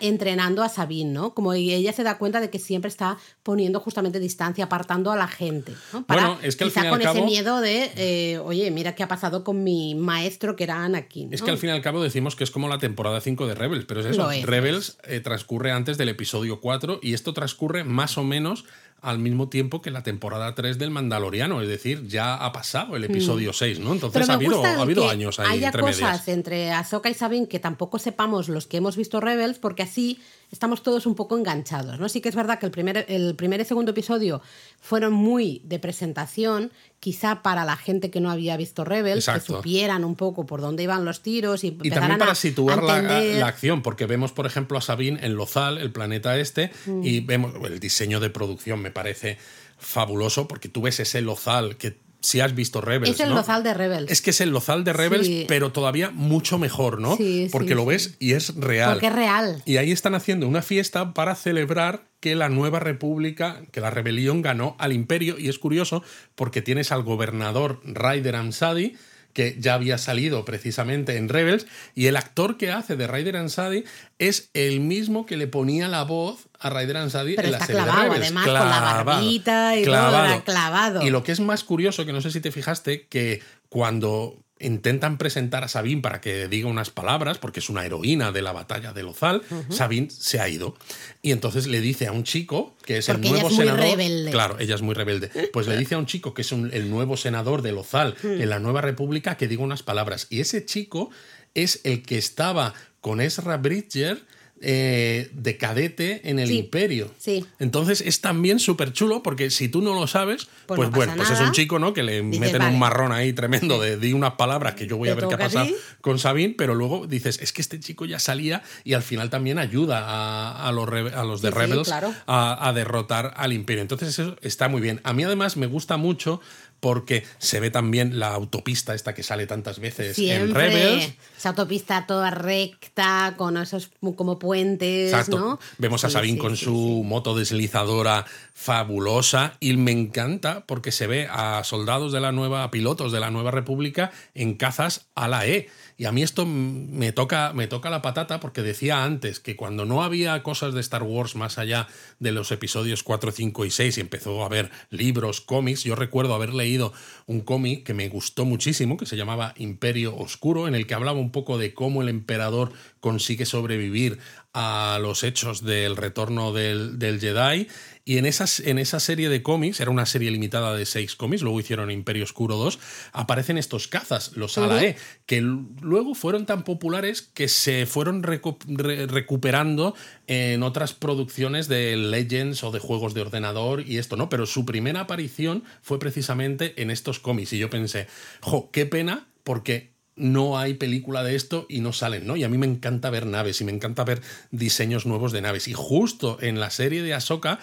entrenando a Sabine, ¿no? Como ella se da cuenta de que siempre está poniendo justamente distancia, apartando a la gente, ¿no? Para, bueno, es que al quizá con ese miedo de, eh, oye, mira qué ha pasado con mi maestro que era Anakin. Es que al fin y al cabo decimos que es como la temporada 5 de Rebels, pero es eso. Rebels eh, transcurre antes del episodio 4 y esto transcurre más o menos al mismo tiempo que la temporada 3 del Mandaloriano, es decir, ya ha pasado el episodio 6, mm. ¿no? Entonces ha habido, ha habido años ahí haya entre cosas entre Ahsoka y Sabine que tampoco sepamos los que hemos visto Rebels, porque así estamos todos un poco enganchados, ¿no? Sí que es verdad que el primer, el primer y segundo episodio fueron muy de presentación, quizá para la gente que no había visto Rebels, que supieran un poco por dónde iban los tiros y, y también para situar la, acción, porque vemos, por ejemplo, a Sabine en Lozal, el planeta este, mm. y vemos el diseño de producción me parece fabuloso, porque tú ves ese Lozal que si has visto Rebels. Es el lozal de Rebels. Es que es el lozal de Rebels, pero todavía mucho mejor, ¿no? Sí, Porque lo ves y es real. Porque es real. Y ahí están haciendo una fiesta para celebrar que la nueva república, que la rebelión ganó al imperio. Y es curioso porque tienes al gobernador Ryder Amsadi que ya había salido precisamente en Rebels, y el actor que hace de Ryder Ansadi es el mismo que le ponía la voz a Ryder Ansadi en la serie clavado, de Rebels. además, con la barbita y clavado. clavado. Y lo que es más curioso, que no sé si te fijaste, que cuando intentan presentar a Sabine para que diga unas palabras, porque es una heroína de la batalla de Lozal, Sabine se ha ido. Y entonces le dice a un chico, que es el nuevo senador. Rebelde. Claro, ella es muy rebelde. Pues le dice a un chico que es el nuevo senador de Lozal en la nueva república que diga unas palabras. Y ese chico es el que estaba con Ezra Bridger eh, de cadete en el imperio. Sí. Entonces es también súper chulo porque si tú no lo sabes, pues, pues bueno, pues es un chico, ¿no? Que le meten un marrón ahí tremendo de di unas palabras que yo voy a ver qué ha pasado con Sabine, pero luego dices, es que este chico ya salía y al final también ayuda a, los, a los de Rebels a, a, derrotar al imperio. Entonces eso está muy bien. A mí además me gusta mucho porque se ve también la autopista esta que sale tantas veces en Rebels. Esa autopista toda recta, con esos como puentes, ¿no? Vemos a Sabine con su moto deslizadora fabulosa y me encanta porque se ve a soldados de la nueva, pilotos de la Nueva República en cazas a la E. Y a mí esto me toca, me toca la patata porque decía antes que cuando no había cosas de Star Wars más allá de los episodios 4, 5 y 6 y empezó a haber libros, cómics, yo recuerdo haber leído un cómic que me gustó muchísimo, que se llamaba Imperio Oscuro, en el que hablaba un poco de cómo el emperador consigue sobrevivir a los hechos del retorno del, del Jedi y en, esas, en esa serie de cómics, era una serie limitada de seis cómics, luego hicieron Imperio Oscuro 2, aparecen estos cazas, los Alae, que luego fueron tan populares que se fueron recuperando en otras producciones de Legends o de juegos de ordenador y esto, ¿no? Pero su primera aparición fue precisamente en estos cómics y yo pensé, jo, qué pena porque no hay película de esto y no salen, ¿no? Y a mí me encanta ver naves y me encanta ver diseños nuevos de naves. Y justo en la serie de Ahsoka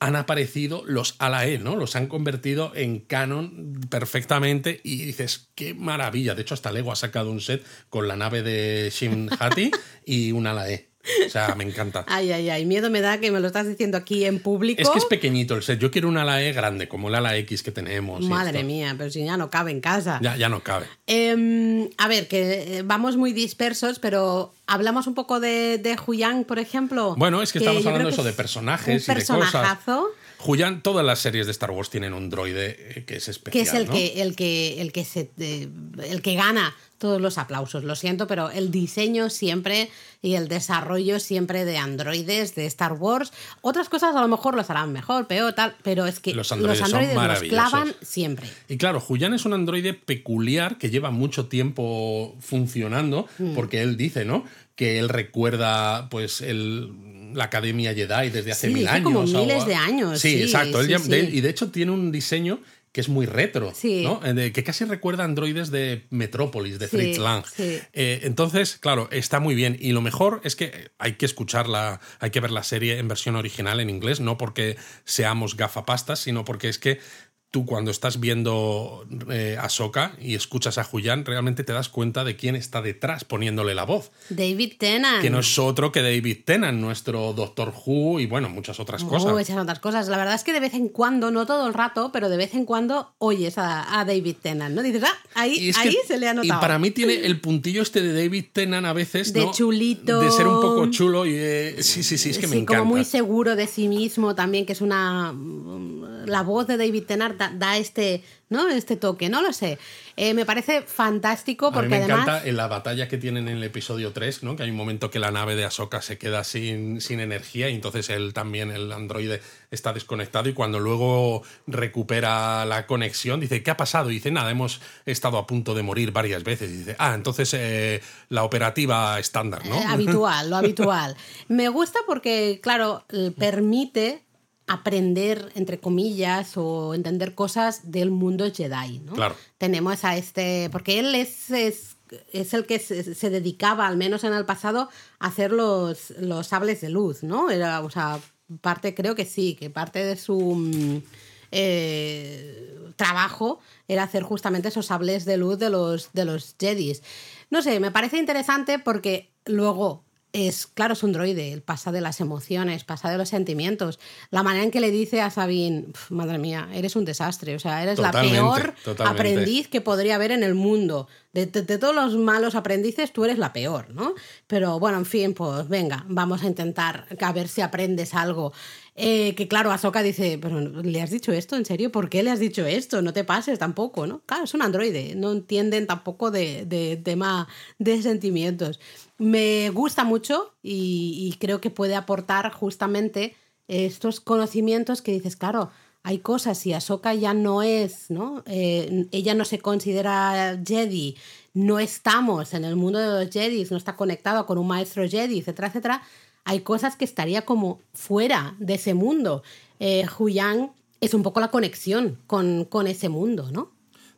han aparecido los Alae, ¿no? Los han convertido en canon perfectamente y dices, qué maravilla. De hecho, hasta Lego ha sacado un set con la nave de Shin Hati [LAUGHS] y un Alae. O sea, me encanta. [LAUGHS] Ay, ay, ay. Miedo me da que me lo estás diciendo aquí en público. Es que es pequeñito el set. Yo quiero un ala E grande, como el ala X que tenemos. Madre mía, pero si ya no cabe en casa. Ya, ya no cabe. Em, a ver, que eh, vamos muy dispersos, pero hablamos un poco de, de Huyang, por ejemplo. Bueno, es que, estamos hablando eso de personajes un personajazo. Julian, todas las series de Star Wars tienen un droide eh, que es especial. Que es el ¿no? que, el que, el que se eh, el que gana todos los aplausos. Lo siento, pero el diseño siempre y el desarrollo siempre de androides de Star Wars. Otras cosas a lo mejor los harán mejor, peor, tal, pero es que Los los androides son los clavan siempre. Y claro, Julian es un androide peculiar que lleva mucho tiempo funcionando, Mm. porque él dice, ¿no? Que él recuerda, pues, el, la Academia Jedi desde hace Sí, mil dice años. como o- miles de años, Sí, sí, exacto. Sí, de- y de hecho tiene un diseño que es muy retro. Eh, que casi recuerda a androides de Metrópolis, de Fritz Lang. Eh, entonces, claro, está muy bien. Y lo mejor es que hay que escucharla, hay que ver la serie en versión original en inglés, no porque seamos gafapastas, sino porque es que tú cuando estás viendo eh, Ahsoka y escuchas a Julián, realmente te das cuenta de quién está detrás poniéndole la voz. David Tennant. Que no es otro que David Tennant, nuestro Doctor Who y bueno, muchas otras cosas. Muchas otras cosas. La verdad es que de vez en cuando, no todo el rato, pero de vez en cuando oyes a, a David Tennant, ¿no? Dices, ah, ahí, que- se le ha notado. Y para mí tiene [LAUGHS] el puntillo este de David Tennant a veces. De ¿no? chulito. De ser un poco chulo y. eh, sí, sí, sí, es que me encanta. como muy seguro de sí mismo también, que es una... La voz de David Tennant da, da este, ¿no? este toque, no lo sé. Eh, me parece fantástico A mí porque me además... encanta en la batalla que tienen en el episodio 3, ¿no? Que hay un momento que la nave de Ahsoka se queda sin, sin energía y entonces él también, el androide, está desconectado y cuando luego recupera la conexión dice, ¿qué ha pasado? Y dice, nada, hemos estado a punto de morir varias veces. Y dice, ah, entonces eh, la operativa estándar, ¿no? Eh, habitual, lo habitual. [LAUGHS] Me gusta porque, claro, permite aprender, entre comillas, o entender cosas del mundo Jedi, ¿no? Claro. Tenemos a este, porque él es, es, es el que se, se dedicaba, al menos en el pasado, a hacer los, los sables de luz, ¿no? Era, o sea, parte, creo que sí, que parte de su... mm, eh, trabajo era hacer justamente esos sables de luz de los, de los Jedis. No sé, me parece interesante porque luego es, claro, es un droide, él pasa de las emociones, pasa de los sentimientos. La manera en que le dice a Sabine, "Pf, madre mía, eres un desastre, o sea, eres Totalmente, la peor totalmente. aprendiz que podría haber en el mundo. De, de- de todos los malos aprendices, tú eres la peor, ¿no? Pero bueno, en fin, pues venga, vamos a intentar a ver si aprendes algo. Eh, que claro, Ahsoka dice, pero ¿le has dicho esto? ¿En serio? ¿Por qué le has dicho esto? No te pases tampoco, ¿no? Claro, es un androide, no entienden tampoco de, de tema de sentimientos. Me gusta mucho y, y creo que puede aportar justamente estos conocimientos que dices, claro, hay cosas y Ahsoka ya no es, ¿no? Eh, ella no se considera Jedi, no estamos en el mundo de los Jedi, no está conectado con un maestro Jedi, etcétera, etcétera. Hay cosas que estaría como fuera de ese mundo. Eh, es un poco la conexión con, con ese mundo, ¿no?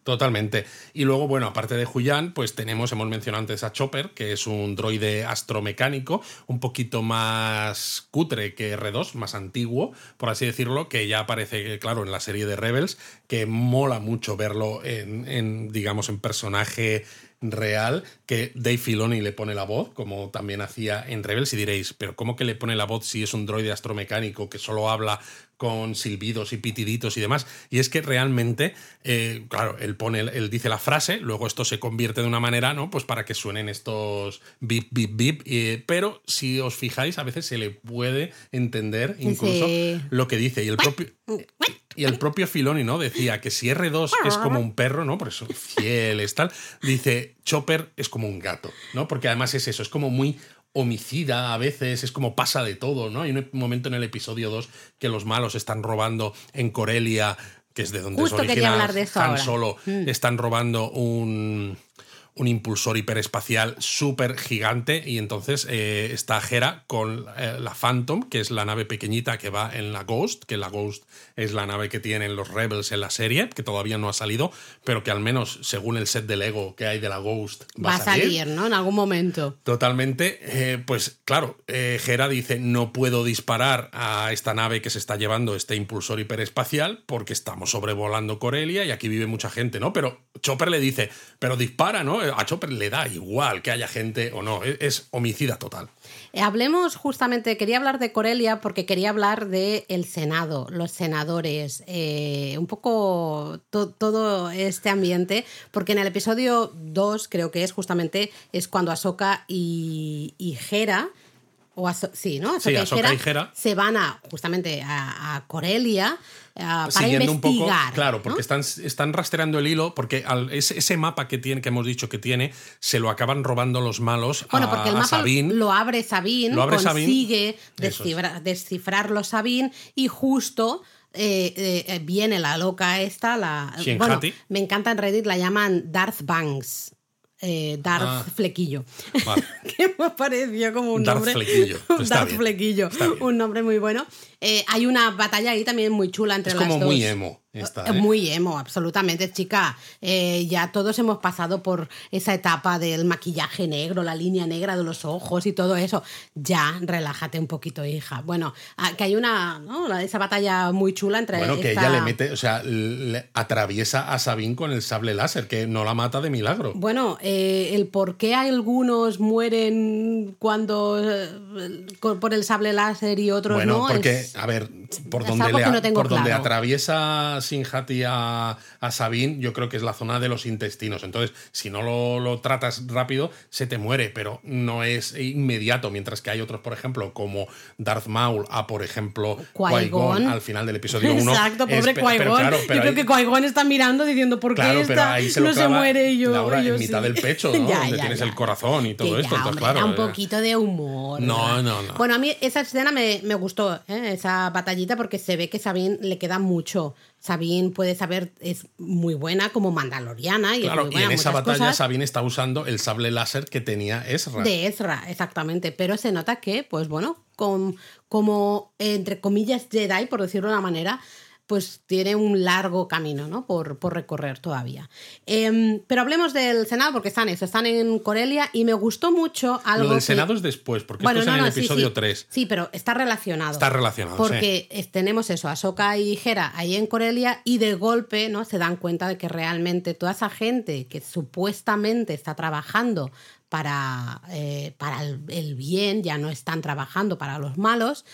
Totalmente. Y luego, bueno, aparte de Julián, pues tenemos, hemos mencionado antes a Chopper, que es un droide astromecánico, un poquito más cutre que R2, más antiguo, por así decirlo, que ya aparece, claro, en la serie de Rebels, que mola mucho verlo en, digamos, en personaje real, que Dave Filoni le pone la voz, como también hacía en Rebels, y diréis, pero ¿cómo que le pone la voz si es un droide astromecánico que solo habla con silbidos y pitiditos y demás? Y es que realmente, eh, claro, él pone, él dice la frase, luego esto se convierte de una manera, ¿no? Pues para que suenen estos bip, bip, bip, eh, pero si os fijáis, a veces se le puede entender incluso Sí. lo que dice. Y el propio... Y el propio Filoni, ¿no? Decía que si R2 es como un perro, ¿no? Por eso fiel es tal. Dice, Chopper es como un gato, ¿no? Porque además es eso, es como muy homicida a veces, es como pasa de todo, ¿no? Hay un momento en el episodio 2 que los malos están robando en Corelia, que es de donde Justo original hablar de eso Han. Solo, Mm. están robando un un impulsor hiperespacial súper gigante y entonces eh, está Hera con eh, la Phantom, que es la nave pequeñita que va en la Ghost, que la Ghost es la nave que tienen los Rebels en la serie, que todavía no ha salido, pero que al menos según el set de Lego que hay de la Ghost va, Va a salir, ¿no? En algún momento. Totalmente, eh, pues claro, Hera dice, no puedo disparar a esta nave que se está llevando este impulsor hiperespacial porque estamos sobrevolando Corelia y aquí vive mucha gente, ¿no? Pero Chopper le dice, pero dispara, ¿no? A Chopper le da igual que haya gente o no, es, es homicida total. Eh, Hablemos justamente, quería hablar de Corelia porque quería hablar del el Senado, los senadores, eh, un poco to- todo este ambiente, porque en el episodio 2 creo que es justamente, es cuando Ahsoka y, y Hera o sí, ¿no? Sí, Ahsoka y Hera se van a justamente a, Corelia para Siguiendo investigar. un poco, claro, porque están, están rastreando el hilo, porque ese, mapa que tiene, que hemos dicho que tiene, se lo acaban robando los malos bueno, porque el mapa Sabine. lo abre Sabine, lo abre consigue descifrarlo Sabine y justo eh, eh, viene la loca esta, la. Bueno, me encanta en Reddit, la llaman Darth Banks. Eh, Darth ah. Flequillo. [LAUGHS] que me pareció como un Darth nombre. Flequillo. [LAUGHS] Darth Flequillo. Un nombre muy bueno. Eh, hay una batalla ahí también muy chula entre es las como dos. muy emo. Esta, ¿eh? Muy emo, absolutamente, chica. Eh, ya todos hemos pasado por esa etapa del maquillaje negro, la línea negra de los ojos y todo eso. Ya, relájate un poquito, hija. Bueno, ah, que hay una, ¿no? Esa batalla muy chula entre. Bueno, que ella le mete, o sea, le atraviesa a Sabine con el sable láser, que no la mata de milagro. Bueno, el por qué algunos mueren cuando por el sable láser y otros bueno, no. Porque a ver, por donde, le, por donde atraviesa Sinjati a, a Sabine, yo creo que es la zona de los intestinos. Entonces, si no lo, tratas rápido, se te muere, pero no es inmediato. Mientras que hay otros, por ejemplo, como Darth Maul a, por ejemplo, Qui-Gon al final del episodio 1. Exacto, pobre Qui-Gon. yo creo que Qui-Gon está mirando diciendo, ¿por qué esta no se muere yo? Laura, en mitad del pecho, [LAUGHS] ¿no? donde tienes el corazón y todo esto. claro, un poquito de humor. No, no, no. Bueno, a mí esa escena me, me gustó, ¿eh? Esa batallita, porque se ve que Sabine le queda mucho. Sabine puede saber, es muy buena como mandaloriana. Y claro, y en esa batalla cosas. Sabine está usando el sable láser que tenía Ezra. De Ezra, exactamente. Pero se nota que, pues bueno, con, como entre comillas Jedi, por decirlo de una manera, pues tiene un largo camino ¿no? por, por recorrer todavía. Em, pero hablemos del Senado, porque están eso, están en Corelia y me gustó mucho algo. Lo del Senado es después, porque esto es en el episodio 3. Sí, pero está relacionado. Está relacionado. Porque tenemos eso, Ahsoka y Hera ahí en Corelia y de golpe ¿no? se dan cuenta de que realmente toda esa gente que supuestamente está trabajando para, eh, para el bien, ya no están trabajando para los malos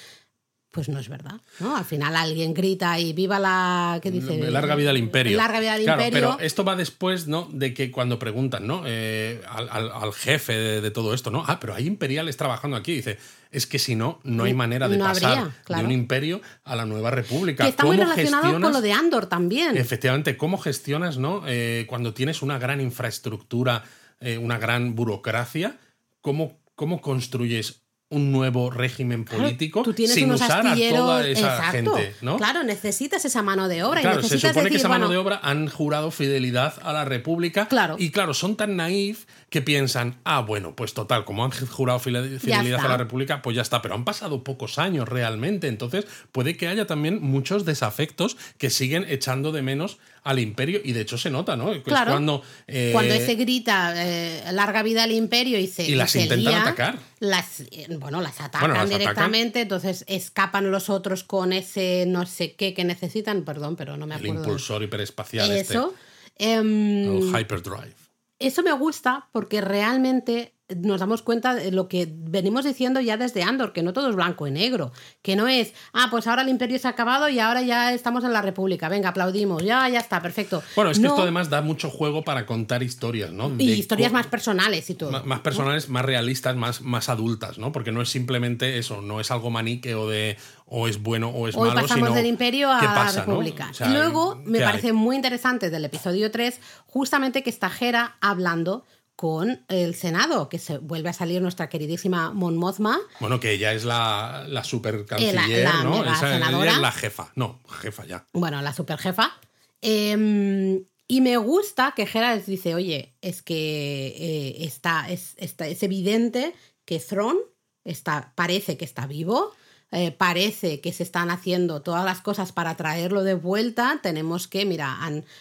pues no es verdad. ¿no? Al final alguien grita y viva la. ¿Qué dice? Larga vida al imperio. Larga vida al claro, imperio. Pero esto va después, ¿no? De que cuando preguntan, ¿no? Eh, al, jefe de, todo esto, ¿no? Ah, pero hay imperiales trabajando aquí. Dice, es que si no, no hay manera de pasar de un imperio a la nueva república. Que está muy relacionado con lo de Andor también. Efectivamente, ¿cómo gestionas, ¿no? Eh, cuando tienes una gran infraestructura, eh, una gran burocracia, ¿cómo, cómo construyes un nuevo régimen político sin usar a toda esa gente, ¿no? Claro, necesitas esa mano de obra. Claro, y se supone que esa mano de obra han jurado fidelidad a la República. Claro. Y claro, son tan naif que piensan, ah, bueno, pues total, como han jurado fidelidad a la República, pues ya está. Pero han pasado pocos años realmente. Entonces, puede que haya también muchos desafectos que siguen echando de menos al imperio y de hecho se nota, ¿no? Claro. cuando, eh, cuando ese grita eh, larga vida al imperio y se y las intentan atacar. Las, eh, bueno, las atacan directamente, entonces escapan los otros con ese no sé qué que necesitan, perdón, pero no me acuerdo. El impulsor hiperespacial. Eso. Este. el hyperdrive. Eso me gusta porque realmente nos damos cuenta de lo que venimos diciendo ya desde Andor, que no todo es blanco y negro, que no es, ah, pues ahora el imperio se ha acabado y ahora ya estamos en la república, venga, aplaudimos, ya, ya está, perfecto. Bueno, es que esto además da mucho juego para contar historias, ¿no? y historias más personales y todo. Más, personales, más realistas, más, más adultas, ¿no? Porque no es simplemente eso, no es algo maniqueo de o es bueno o es Hoy malo. pasamos del imperio a la república. y luego me parece muy interesante del episodio 3, justamente que está Jera hablando con el Senado, que se vuelve a salir nuestra queridísima Mon Mothma. Bueno, que ella es la, la super canciller, ¿no? Esa, es la jefa. No, jefa ya. Bueno, la super jefa. Em, y me gusta que Geralt dice, oye, es que eh, está, es, está, es evidente que Thrawn está, parece que está vivo, eh, parece que se están haciendo todas las cosas para traerlo de vuelta, tenemos que, mira,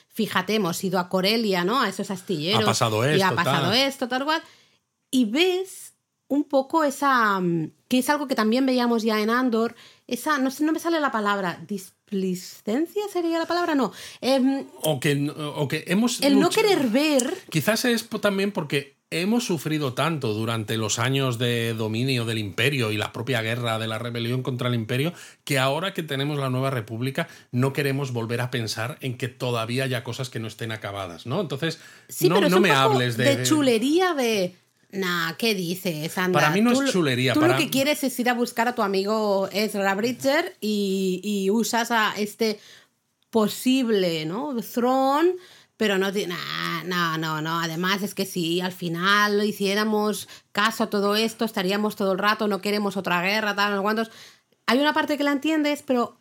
fíjate, hemos ido a Corelia, ¿no? A esos astilleros. Ha pasado esto. Y ha pasado esto, tal cual. Y ves un poco esa. Mm, que es algo que también veíamos ya en Andor, esa, no sé, no me sale la palabra, displicencia sería la palabra, no. Em, o, que, o que hemos... El no querer ver... Quizás es también porque hemos sufrido tanto durante los años de dominio del imperio y la propia guerra de la rebelión contra el imperio que ahora que tenemos la nueva república no queremos volver a pensar en que todavía haya cosas que no estén acabadas, ¿no? Entonces, no, no me hables de... de chulería de Nah, ¿qué dices, Sandra? Para mí no Tú- es chulería. Tú para... lo que quieres es ir a buscar a tu amigo Ezra Bridger y, y usas a este posible, ¿no? Throne, pero no nah, no, no, no. Además, es que si al final hiciéramos caso a todo esto, estaríamos todo el rato, no queremos otra guerra, tal, no sé cuántos. Hay una parte que la entiendes, pero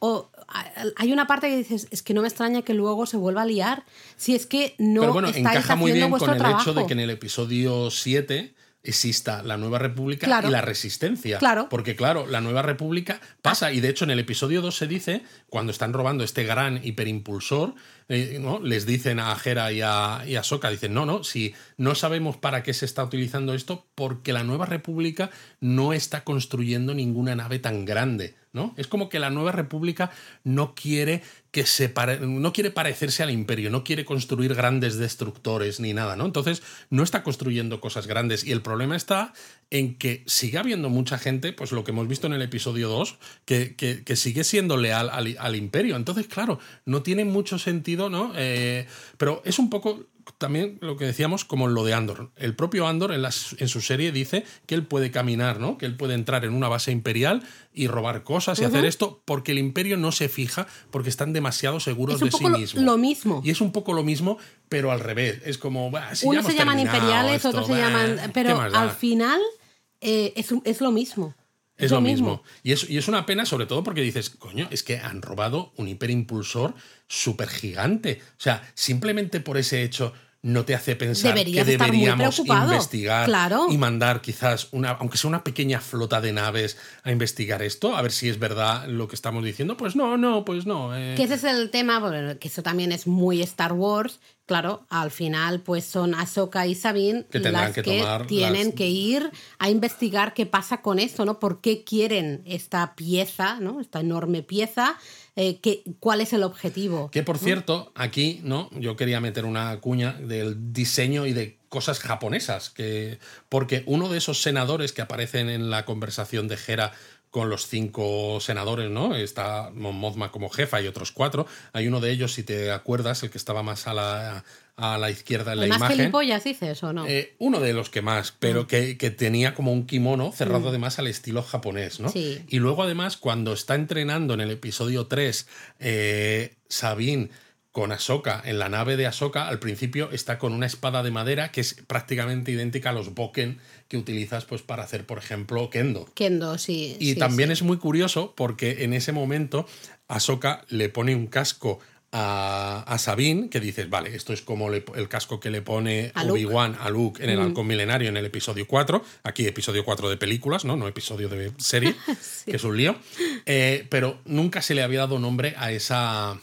hay una parte que dices, es que no me extraña que luego se vuelva a liar. Si es que no Pero bueno, estáis encaja muy bien con el trabajo. hecho de que en el episodio 7 exista la Nueva República Claro. y la Resistencia. Claro. Porque, claro, la Nueva República pasa, y de hecho en el episodio 2 se dice, cuando están robando este gran hiperimpulsor, eh, ¿no? les dicen a Hera y a, y a Sokka, dicen, no, no, si no sabemos para qué se está utilizando esto, porque la Nueva República no está construyendo ninguna nave tan grande. ¿no? Es como que la Nueva República no quiere que se pare- no quiere parecerse al imperio, no quiere construir grandes destructores ni nada, ¿no? Entonces no está construyendo cosas grandes y el problema está en que sigue habiendo mucha gente, pues lo que hemos visto en el episodio 2, que, que- que sigue siendo leal al, al imperio. Entonces, claro, no tiene mucho sentido, ¿no? Eh, pero es un poco también lo que decíamos como lo de Andor. El propio Andor en, las- en su serie dice que él puede caminar, ¿no? Que él puede entrar en una base imperial y robar cosas y hacer esto porque el imperio no se fija porque están demasiado seguros Es un de sí poco mismos. lo mismo. Y es un poco lo mismo, pero al revés. Es como, "Bah, si ya Unos se llaman imperiales, esto, otros se llaman. ¿qué Pero más da?". al final eh, es, es lo mismo. Es lo mismo. Y, es, y es una pena, sobre todo porque dices, coño, es que han robado un hiperimpulsor súper gigante. O sea, simplemente por ese hecho no te hace pensar Deberías que deberíamos investigar Claro. y mandar quizás una, aunque sea una pequeña flota de naves a investigar esto, a ver si es verdad lo que estamos diciendo. Pues no, no, pues no. eh. Que ese es el tema, bueno, que eso también es muy Star Wars. Claro, al final, pues son Ahsoka y Sabine Que las que tienen las- que ir a investigar qué pasa con esto, ¿no? ¿Por qué quieren esta pieza, ¿no? Esta enorme pieza. eh, qué- ¿Cuál es el objetivo? Que por cierto, aquí, ¿no? Yo quería meter una cuña del diseño y de cosas japonesas. Que, porque uno de esos senadores que aparecen en la conversación de Hera con los cinco senadores, ¿no? Está Mothma como jefa y otros cuatro. Hay uno de ellos, si te acuerdas, el que estaba más a la, a la izquierda en la ¿El más imagen. gilipollas dices o no? Eh, uno de los que más, Mm. pero que, que tenía como un kimono cerrado además al estilo japonés, ¿no? Sí. Y luego además cuando está entrenando en el episodio 3 eh, Sabine con Ahsoka en la nave de Ahsoka, al principio está con una espada de madera que es prácticamente idéntica a los boken que utilizas pues para hacer, por ejemplo, kendo. Kendo, sí. Y sí, también sí. es muy curioso porque en ese momento Ahsoka le pone un casco a, a Sabine que dices, vale, esto es como le- el casco que le pone. Obi-Wan a Luke en el Halcón Milenario en el episodio 4, aquí episodio 4 de películas, no, no episodio de serie, [LAUGHS] que es un lío, Eh, pero nunca se le había dado nombre a esa...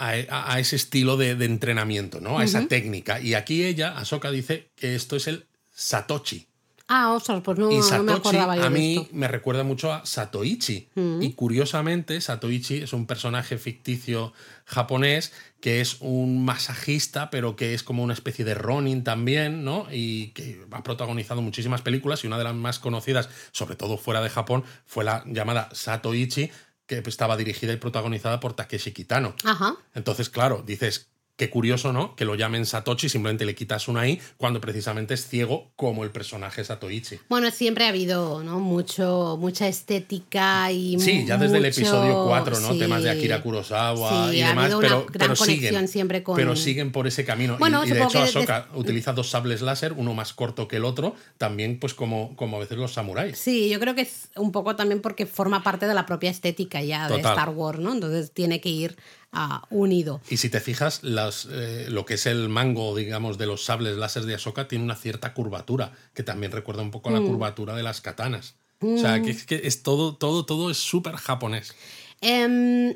A, a- ese estilo de, de entrenamiento, ¿no? A esa técnica. Y aquí ella, Ahsoka, dice que esto es el Satoshi. Ah, ostras, pues no, Y no me acordaba yo a de mí esto. me recuerda mucho a Satoichi. Y curiosamente, Satoichi es un personaje ficticio japonés que es un masajista, pero que es como una especie de Ronin también, ¿no? Y que ha protagonizado muchísimas películas y una de las más conocidas, sobre todo fuera de Japón, fue la llamada Satoichi, que estaba dirigida y protagonizada por Takeshi Kitano. Ajá. Entonces, claro, dices, qué curioso, ¿no? Que lo llamen Satoshi, simplemente le quitas una I, cuando precisamente es ciego como el personaje Satoichi. Bueno, siempre ha habido ¿no? Mucho, mucha estética y Sí, ya desde el episodio 4, ¿no? sí. Temas de Akira Kurosawa Sí, y demás, pero, pero siguen, siempre con- pero siguen por ese camino. Y- Bueno, y, de hecho Ahsoka utiliza dos sables láser, uno más corto que el otro, también pues como, como a veces los samuráis. Sí, yo creo que es un poco también porque forma parte de la propia estética ya de Total. Star Wars, ¿no? Entonces tiene que ir ah, unido. Y si te fijas, las, eh, lo que es el mango, digamos, de los sables láser de Ahsoka tiene una cierta curvatura, que también recuerda un poco a la Mm. curvatura de las katanas. O sea, que es, que es todo, todo, todo es súper japonés. Em,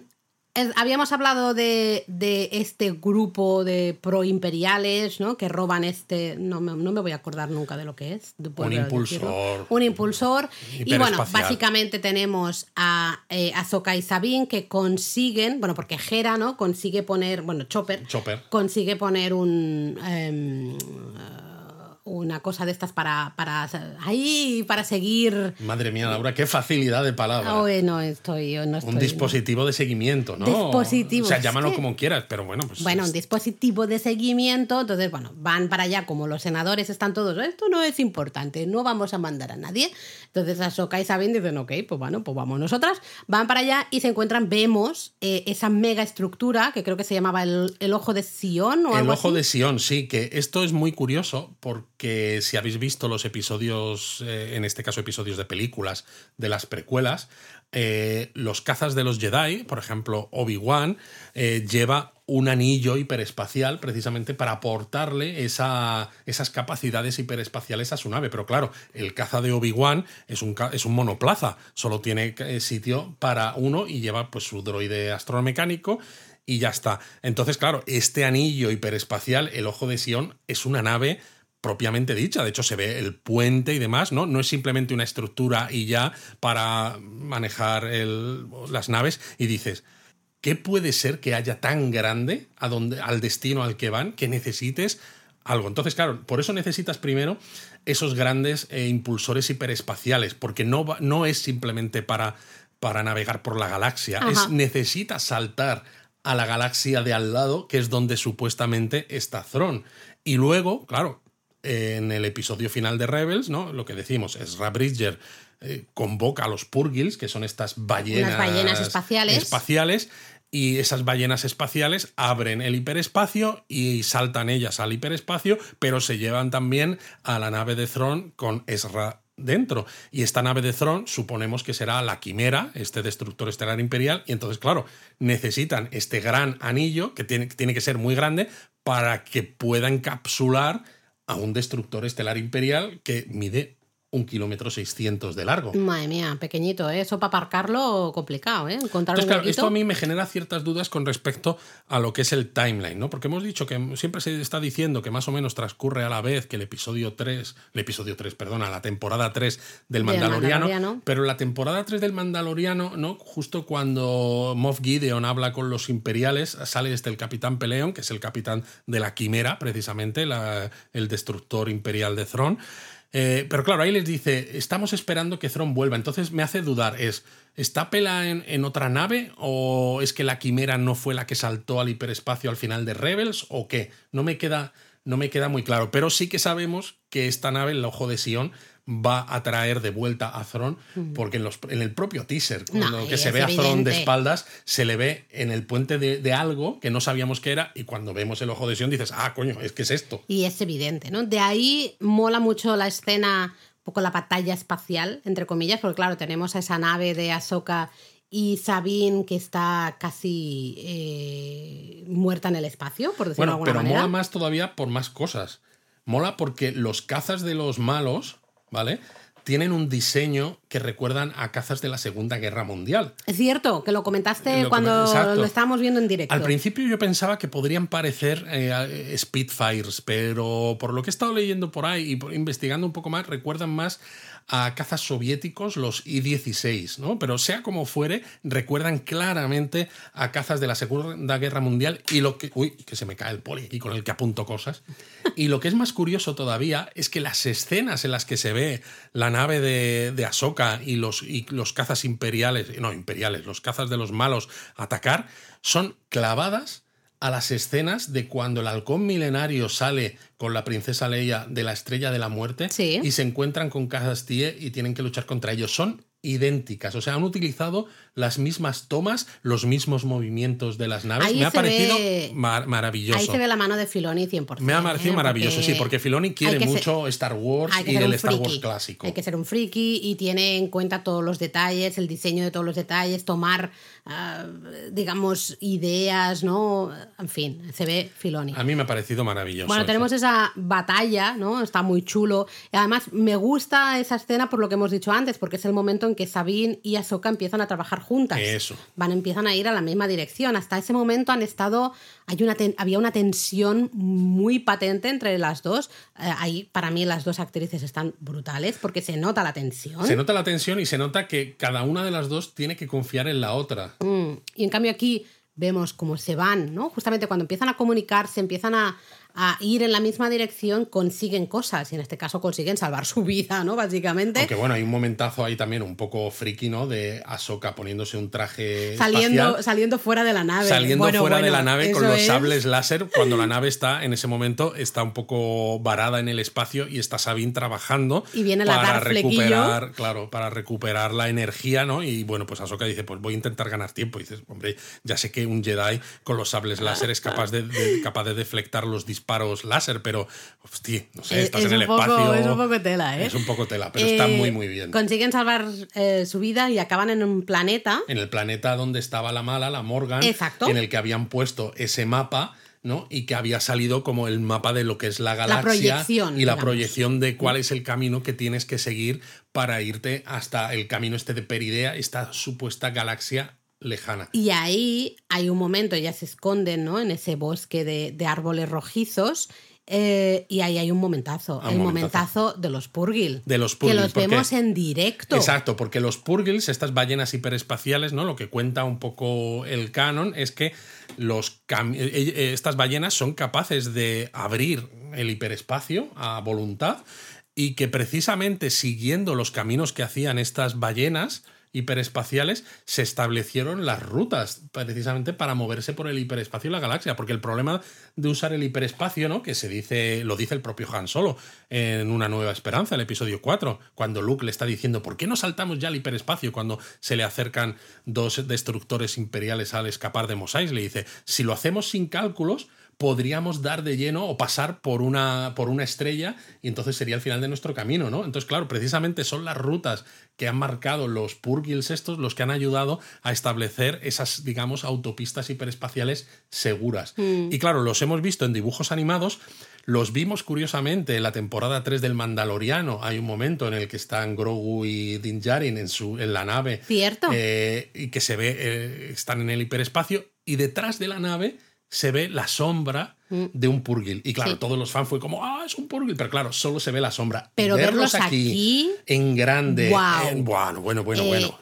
habíamos hablado de, de este grupo de proimperiales, ¿no? Que roban este. No me, no me voy a acordar nunca de lo que es. poder impulsor. Un impulsor. Y bueno, básicamente tenemos a eh, Ahsoka y Sabine que consiguen. Bueno, porque Hera, ¿no? Consigue poner. Bueno, Chopper. Chopper. Consigue poner un. em, una cosa de estas para, para, ahí, para seguir. Madre mía, Laura, qué facilidad de palabra. Oh, no estoy, no estoy un dispositivo de seguimiento, ¿no? Dispositivo. O sea, llámalo como quieras, pero bueno, pues. Bueno, un dispositivo de seguimiento, entonces, bueno, van para allá como los senadores están todos, esto no es importante, no vamos a mandar a nadie. Entonces Ahsoka y Sabine dicen, ok, pues bueno, pues vamos nosotras. Van para allá y se encuentran, vemos eh, esa mega estructura que creo que se llamaba el, Ojo de Sion o El algo Ojo así. de Sion, sí, que esto es muy curioso porque si habéis visto los episodios, eh, en este caso episodios de películas de las precuelas, eh, los cazas de los Jedi, por ejemplo, Obi-Wan, lleva un anillo hiperespacial precisamente para aportarle esa, esas capacidades hiperespaciales a su nave. Pero claro, el caza de Obi-Wan es un, es un monoplaza, solo tiene eh, sitio para uno y lleva pues su droide astromecánico y ya está. Entonces, claro, este anillo hiperespacial, el Ojo de Sion, es una nave propiamente dicha. De hecho, se ve el puente y demás, ¿no? No es simplemente una estructura y ya para manejar las naves. Y dices, ¿qué puede ser que haya tan grande a donde, al destino al que van que necesites algo? Entonces, claro, por eso necesitas primero esos grandes eh, impulsores hiperespaciales, porque no, no es simplemente para, para navegar por la galaxia, es necesitas saltar a la galaxia de al lado, que es donde supuestamente está Thron. Y luego, claro, en el episodio final de Rebels, ¿no? Lo que decimos, es Bridger eh, convoca a los Purgils, que son estas ballenas, ballenas espaciales. espaciales y esas ballenas espaciales abren el hiperespacio y saltan ellas al hiperespacio, pero se llevan también a la nave de Thron con Ezra dentro. Y esta nave de Thron suponemos que será la Quimera, este destructor estelar imperial, y entonces, claro, necesitan este gran anillo, que tiene, que tiene que ser muy grande, para que pueda encapsular a un destructor estelar imperial que mide un kilómetro seiscientos de largo. Madre mía, pequeñito, ¿eh? eso para aparcarlo complicado, ¿eh? Encontrar Entonces, claro, esto a mí me genera ciertas dudas con respecto a lo que es el timeline, ¿no? Porque hemos dicho que siempre se está diciendo que más o menos transcurre a la vez que el episodio 3, el episodio 3, perdona, la temporada 3 del Mandaloriano, Mandaloriano. pero la temporada 3 del Mandaloriano, ¿no? Justo cuando Moff Gideon habla con los imperiales, sale este el capitán Peleon, que es el capitán de la Quimera, precisamente, la, el destructor imperial de Thrawn. Eh, pero claro, ahí les dice, estamos esperando que Thron vuelva. Entonces me hace dudar, ¿es, ¿está Pela en, en, otra nave? ¿O es que la quimera no fue la que saltó al hiperespacio al final de Rebels? ¿O qué? No me queda, no me queda muy claro. Pero sí que sabemos que esta nave, el Ojo de Sion, va a traer de vuelta a Thron, porque en, los, en el propio teaser, cuando que se ve a Thron de espaldas, se le ve en el puente de, algo que no sabíamos qué era, y cuando vemos el ojo de Sion dices, ah, coño, es que es esto. Y es evidente, ¿no? De ahí mola mucho la escena, un poco la batalla espacial, entre comillas, porque claro, tenemos a esa nave de Ahsoka y Sabine que está casi eh, muerta en el espacio, por decirlo de alguna pero manera. mola más todavía por más cosas. Mola porque los cazas de los malos ¿vale? Tienen un diseño que recuerdan a cazas de la Segunda Guerra Mundial. Es cierto, que lo comentaste cuando lo estábamos viendo en directo. Al principio yo pensaba que podrían parecer eh, Spitfires, pero por lo que he estado leyendo por ahí y investigando un poco más, recuerdan más a cazas soviéticos, los I-16, ¿no? Pero sea como fuere, recuerdan claramente a cazas de la Segunda Guerra Mundial y lo que... Uy, que se me cae el poli aquí con el que apunto cosas. Y lo que es más curioso todavía es que las escenas en las que se ve la nave de, de Ahsoka y los, y los cazas imperiales, no, imperiales, los cazas de los malos atacar, son clavadas a las escenas de cuando el halcón milenario sale con la princesa Leia de la estrella de la muerte y se encuentran con Tie y tienen que luchar contra ellos. Son idénticas, o sea, han utilizado las mismas tomas, los mismos movimientos de las naves. me ha parecido maravilloso. Ahí se ve la mano de Filoni 100%. Me ha parecido ¿eh? maravilloso, sí, porque Filoni quiere mucho Star Wars y el Star Wars clásico. Hay que ser un friki y tiene en cuenta todos los detalles, el diseño de todos los detalles, tomar, ah, digamos, ideas, ¿no? En fin, se ve Filoni. A mí me ha parecido maravilloso. Bueno, tenemos esa batalla, ¿no? Está muy chulo. Y además, me gusta esa escena por lo que hemos dicho antes, porque es el momento en que Sabine y Ahsoka empiezan a trabajar juntas. Eso. Van, empiezan a ir a la misma dirección. Hasta ese momento han estado. Hay una había una tensión muy patente entre las dos. Eh, ahí, para mí, las dos actrices están brutales porque se nota la tensión. Se nota la tensión y se nota que cada una de las dos tiene que confiar en la otra. Mm, y en cambio, aquí vemos cómo se van, ¿no? Justamente cuando empiezan a comunicarse, empiezan a, a ir en la misma dirección consiguen cosas y en este caso consiguen salvar su vida, ¿no? Básicamente. Aunque bueno, hay un momentazo ahí también un poco friki, ¿no? De Ahsoka poniéndose un traje saliendo saliendo fuera de la nave. Saliendo fuera de la nave con los sables láser cuando la [LAUGHS] nave está en ese momento está un poco varada en el espacio y está Sabine trabajando y viene para recuperar, claro, para recuperar la energía, ¿no? Y bueno, pues Ahsoka dice, pues voy a intentar ganar tiempo. Y dices, hombre, ya sé que un Jedi con los sables [LAUGHS] láser es capaz de, capaz de deflectar los disparos láser, pero, hostia, no sé, estás en el espacio. Es un poco tela, ¿eh? Es un poco tela, pero está muy, muy bien. Consiguen salvar eh, su vida y acaban en un planeta. En el planeta donde estaba la mala, la Morgan. Exacto. En el que habían puesto ese mapa. ¿no? Y que había salido como el mapa de lo que es la galaxia y la proyección de cuál es el camino que tienes que seguir para irte hasta el camino este de Peridea, esta supuesta galaxia lejana. Y ahí hay un momento, ya se esconden, ¿no? En ese bosque de, árboles rojizos. Eh, y ahí hay un momentazo, ah, el momentazo. de los Purgil. De los Purgil. Que los vemos en directo. Exacto, porque los Purgils, estas ballenas hiperespaciales, ¿no? Lo que cuenta un poco el canon es que los eh, eh, estas ballenas son capaces de abrir el hiperespacio a voluntad y que precisamente siguiendo los caminos que hacían estas ballenas, hiperespaciales se establecieron las rutas precisamente para moverse por el hiperespacio y la galaxia, porque el problema de usar el hiperespacio, ¿no? que se dice, lo dice el propio Han Solo en Una Nueva Esperanza, el episodio 4, cuando Luke le está diciendo, ¿por qué no saltamos ya al hiperespacio cuando se le acercan dos destructores imperiales al escapar de Mos Le dice, si lo hacemos sin cálculos, podríamos dar de lleno o pasar por una, por una estrella y entonces sería el final de nuestro camino, ¿no? Entonces, claro, precisamente son las rutas que han marcado los Purgils estos los que han ayudado a establecer esas, digamos, autopistas hiperespaciales seguras. Mm. Y claro, los hemos visto en dibujos animados, los vimos curiosamente en la temporada 3 del Mandaloriano. Hay un momento en el que están Grogu y Din Djarin en, su, en la nave. Cierto. Eh, y que se ve, eh, están en el hiperespacio y detrás de la nave se ve la sombra mm. de un Purgil. Y claro, todos los fans fue como, ah, es un Purgil. Pero claro, solo se ve la sombra. Pero verlos, aquí, en grande. Wow. bueno, bueno, bueno, bueno.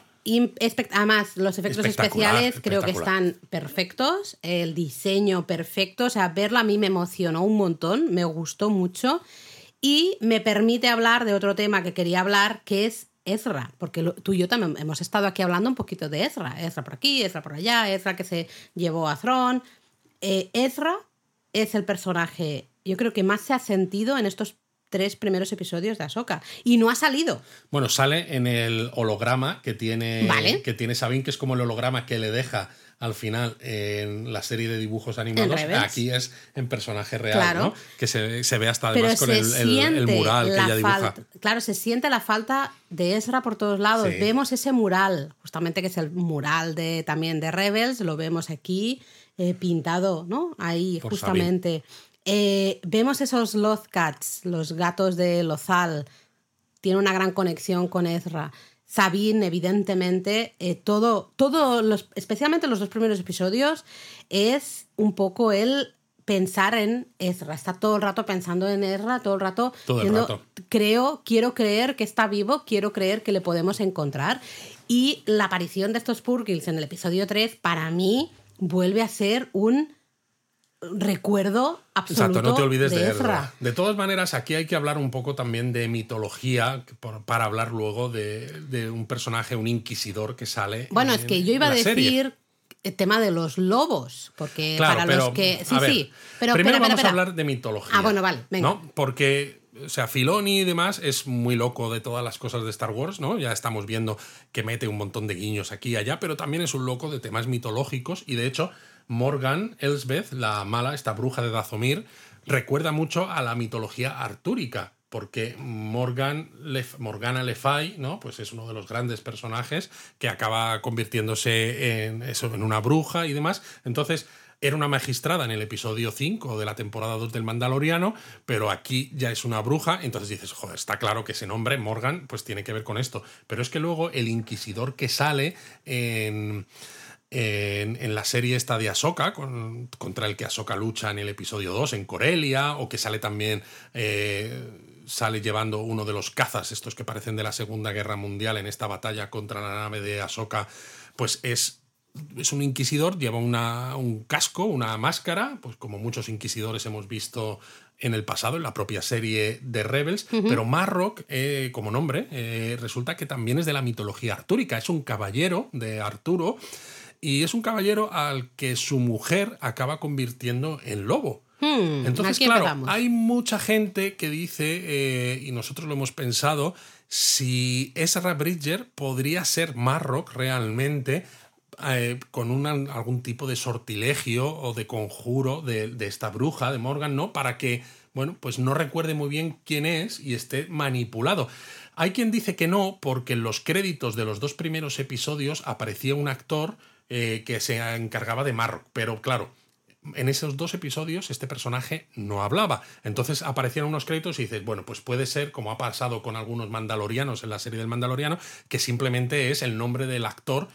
Además, los efectos especiales creo que están perfectos, el diseño perfecto, o sea, verlo a mí me emocionó un montón, me gustó mucho y me permite hablar de otro tema que quería hablar, que es Ezra, porque tú y yo también hemos estado aquí hablando un poquito de Ezra, Ezra por aquí, Ezra por allá, Ezra que se llevó a Thron, eh, Ezra es el personaje, yo creo que más se ha sentido en estos tres primeros episodios de Ahsoka. Y no ha salido. Bueno, sale en el holograma que tiene, que tiene Sabine, que es como el holograma que le deja al final en la serie de dibujos animados. Aquí es en personaje real, ¿no? Que se, ve hasta además con el, mural que ella dibuja. Claro, se siente la falta de Ezra por todos lados. Vemos ese mural, justamente que es el mural de, también de Rebels, lo vemos aquí eh, pintado, ¿no? Ahí, justamente. Eh, vemos esos Lothcats, los gatos de Lozal. Tiene una gran conexión con Ezra. Sabine, evidentemente, eh, todo, todo los, especialmente los dos primeros episodios, es un poco el pensar en Ezra. Está todo el rato pensando en Ezra, todo el rato. Todo el rato. Creo, quiero creer que está vivo, quiero creer que le podemos encontrar. Y la aparición de estos Purkills en el episodio 3, para mí, vuelve a ser un recuerdo absoluto. Exacto, no te olvides de, Ezra. De todas maneras, aquí hay que hablar un poco también de mitología para hablar luego de, un personaje, un inquisidor que sale. Bueno, es que yo iba a decir el tema de los lobos, porque para los que. Sí, sí. Pero, primero vamos a hablar de mitología. Ah, bueno, vale. Venga. ¿no? Porque o sea, Filoni y demás es muy loco de todas las cosas de Star Wars, ¿no? Ya estamos viendo que mete un montón de guiños aquí y allá, pero también es un loco de temas mitológicos y de hecho Morgan Elsbeth, la mala, esta bruja de Dazomir, recuerda mucho a la mitología artúrica, porque Morgan Morgana Le Fay, ¿no? Pues es uno de los grandes personajes que acaba convirtiéndose en, en una bruja y demás. Entonces, era una magistrada en el episodio 5 de la temporada 2 del Mandaloriano, pero aquí ya es una bruja, entonces dices, joder, está claro que ese nombre, Morgan, pues tiene que ver con esto. Pero es que luego el inquisidor que sale en... En, la serie esta de Ahsoka, contra el que Ahsoka lucha en el episodio 2, en Corelia, o que sale también, eh, sale llevando uno de los cazas, estos que parecen de la Segunda Guerra Mundial, en esta batalla contra la nave de Ahsoka, pues es es un inquisidor, lleva una, un casco, una máscara, pues como muchos inquisidores hemos visto en el pasado, en la propia serie de Rebels, pero Marrock, eh, como nombre, eh, resulta que también es de la mitología artúrica, es un caballero de Arturo y es un caballero al que su mujer acaba convirtiendo en lobo. Hmm, Entonces, claro, hay mucha gente que dice, eh, y nosotros lo hemos pensado, si Ezra Bridger podría ser Marrock realmente eh, con algún tipo de sortilegio o de conjuro de, esta bruja, de Morgan, ¿no? Para que, bueno, pues no recuerde muy bien quién es y esté manipulado. Hay quien dice que no, porque en los créditos de los dos primeros episodios aparecía un actor eh, que se encargaba de Marrock, pero claro, en esos dos episodios este personaje no hablaba. Entonces aparecían unos créditos y dices, bueno, pues puede ser, como ha pasado con algunos mandalorianos en la serie del Mandaloriano, que simplemente es el nombre del actor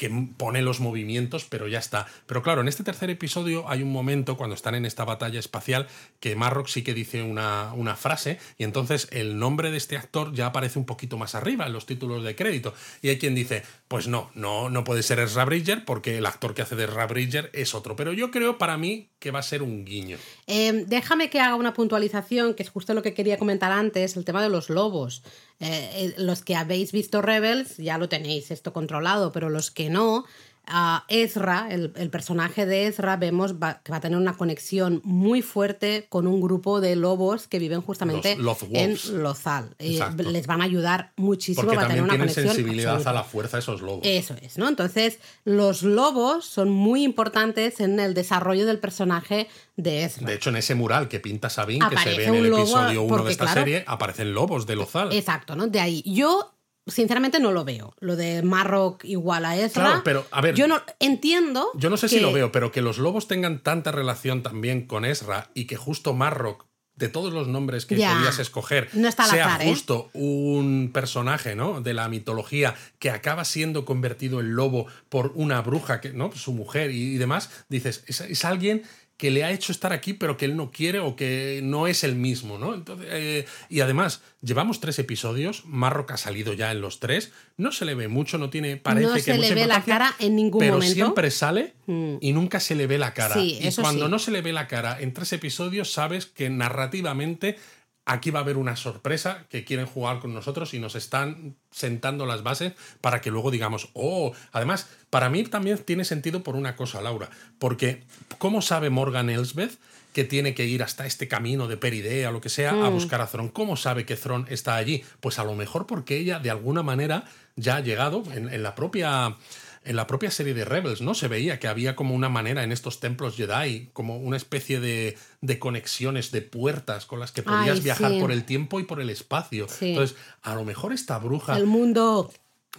que pone los movimientos, pero ya está. Pero claro, en este tercer episodio hay un momento cuando están en esta batalla espacial que Marrock sí que dice una, una, frase y entonces el nombre de este actor ya aparece un poquito más arriba en los títulos de crédito. Y hay quien dice, pues no, no, no puede ser Ezra Bridger porque el actor que hace de Ezra Bridger es otro. Pero yo creo para mí que va a ser un guiño. Em, déjame que haga una puntualización, que es justo lo que quería comentar antes, el tema de los lobos. Eh, eh, los que habéis visto Rebels ya lo tenéis esto controlado, pero los que no, a Ezra, el, personaje de Ezra, vemos que va a tener una conexión muy fuerte con un grupo de lobos que viven justamente en Lozal. les van a ayudar muchísimo Porque a tener una tienen sensibilidad a la fuerza esos lobos. Eso es, ¿no? Entonces, los lobos son muy importantes en el desarrollo del personaje de Ezra. De hecho, en ese mural que pinta Sabine, que se ve en el episodio 1 de esta serie, aparecen lobos de Lozal. Exacto, ¿no? De ahí. Yo sinceramente no lo veo. Lo de Marrock igual a Ezra. Claro, pero a ver. Yo no entiendo. Yo no sé si lo veo, pero que los lobos tengan tanta relación también con Ezra y que justo Marrock de todos los nombres que podías escoger, sea ¿eh? justo un personaje ¿no? de la mitología que acaba siendo convertido en lobo por una bruja, que, ¿no? su mujer y, demás, dices, es, alguien que le ha hecho estar aquí, pero que él no quiere o que no es el mismo, ¿no? Entonces, eh, y además, llevamos tres episodios, Marrock ha salido ya en los tres, no se le ve mucho, no tiene, parece no que se le ve la cara en ningún pero momento. siempre sale mm. y nunca se le ve la cara. y cuando no se le ve la cara en tres episodios, sabes que narrativamente aquí va a haber una sorpresa que quieren jugar con nosotros y nos están sentando las bases para que luego digamos, oh, además, para mí también tiene sentido por una cosa, Laura, porque ¿cómo sabe Morgan Elsbeth? que tiene que ir hasta este camino de Peridea o lo que sea a mm. buscar a Thron. ¿Cómo sabe que Thron está allí? Pues a lo mejor porque ella de alguna manera ya ha llegado en la propia en la propia serie de Rebels, ¿no? Se veía que había como una manera en estos templos Jedi, como una especie de, de conexiones, de puertas con las que podías viajar por el tiempo y por el espacio. Entonces, a lo mejor esta bruja... El mundo...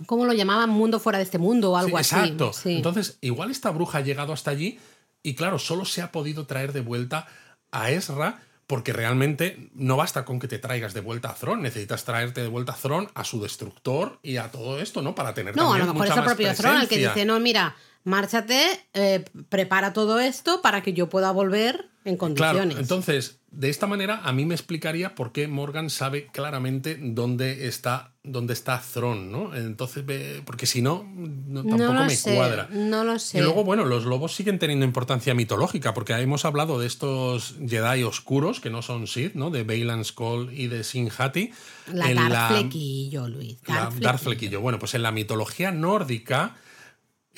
¿Cómo lo llamaban? Mundo fuera de este mundo o algo así. Exacto. Entonces, igual esta bruja ha llegado hasta allí y claro, solo se ha podido traer de vuelta a Ezra porque realmente no basta con que te traigas de vuelta a Thron, necesitas traerte de vuelta a Thron, a su destructor y a todo esto, ¿no? Para tener No, a lo mejor es el propio Thron el que dice, no, mira, márchate, eh, prepara todo esto para que yo pueda volver en condiciones. Claro, entonces, de esta manera a mí me explicaría por qué Morgan sabe claramente dónde está dónde está Thron, ¿no? Entonces, porque si no, tampoco me cuadra. No lo sé. Y luego, bueno, los lobos siguen teniendo importancia mitológica, porque hemos hablado de estos Jedi oscuros, que no son Sith, ¿no? De Bailan Skull y de Sin Hati. La Darth Flequillo, Luis. Darth, Flequillo. Bueno, pues en la mitología nórdica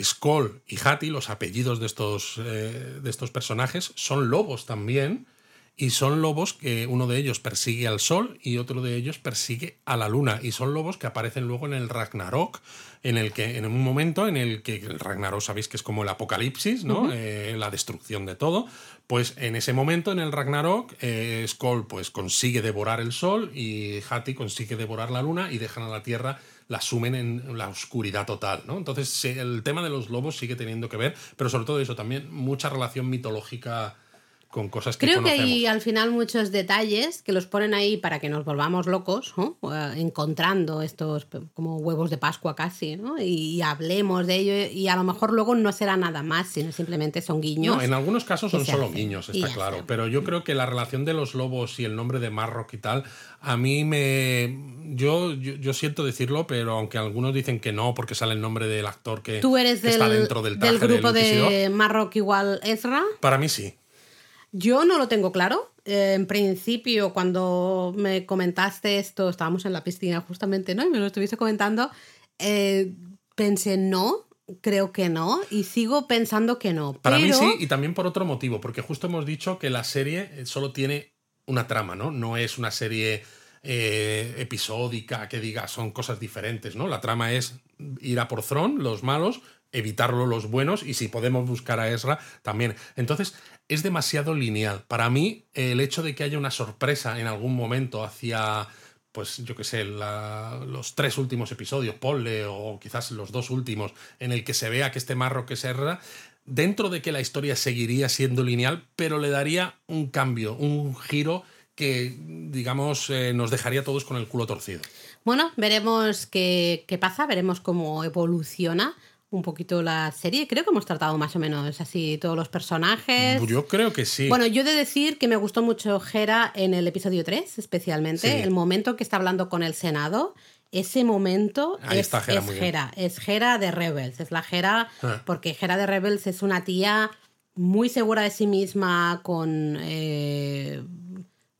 Skoll y Hati, los apellidos de estos, eh, de estos personajes, son lobos también. Y son lobos que uno de ellos persigue al sol y otro de ellos persigue a la luna. Y son lobos que aparecen luego en el Ragnarok, en el que, en un momento en el que el Ragnarok sabéis que es como el apocalipsis, ¿no? Eh, la destrucción de todo. Pues en ese momento, en el Ragnarok, eh, Skoll pues, consigue devorar el sol y Hati consigue devorar la luna y dejan a la Tierra la sumen en la oscuridad total, ¿no? Entonces el tema de los lobos sigue teniendo que ver, pero sobre todo eso también mucha relación mitológica con cosas que Creo que hay al final muchos detalles que los ponen ahí para que nos volvamos locos, ¿no? Eh, encontrando estos como huevos de Pascua casi, ¿no? Y, hablemos de ello y a lo mejor luego no será nada más, sino simplemente son guiños. No, en algunos casos son solo guiños, está claro. Pero yo creo que la relación de los lobos y el nombre de Marrock y tal, a mí me. Yo, yo, yo siento decirlo, pero aunque algunos dicen que no, porque sale el nombre del actor que, Tú eres que del, está dentro del del traje grupo del de Marrock igual Ezra. Para mí sí. Yo no lo tengo claro. Eh, en principio, cuando me comentaste esto, estábamos en la piscina justamente, ¿no? Y me lo estuviste comentando. eh, pensé, no, creo que no. Y sigo pensando que no. Para mí sí, y también por otro motivo, porque justo hemos dicho que la serie eh, solo tiene una trama, ¿no? No es una serie eh, episódica que diga son cosas diferentes, ¿no? La trama es ir a por Thron, los malos, evitarlo los buenos, y si podemos buscar a Ezra, también. Entonces, es demasiado lineal. Para mí, el hecho de que haya una sorpresa en algún momento hacia pues yo qué sé, los tres últimos episodios, ponle, o quizás los dos últimos, en el que se vea que este marro que Serra, dentro de que la historia seguiría siendo lineal, pero le daría un cambio, un giro que, digamos, eh, nos dejaría todos con el culo torcido. Bueno, veremos qué, qué pasa, veremos cómo evoluciona un poquito la serie. Creo que hemos tratado más o menos así todos los personajes. Yo creo que sí. Bueno, yo he de decir que me gustó mucho Hera en el episodio 3, especialmente. Sí. El momento que está hablando con el Senado. Ese momento Ahí es. Hera, es Hera de Rebels, es la Hera, Ah. porque Hera de Rebels es una tía muy segura de sí misma, con eh,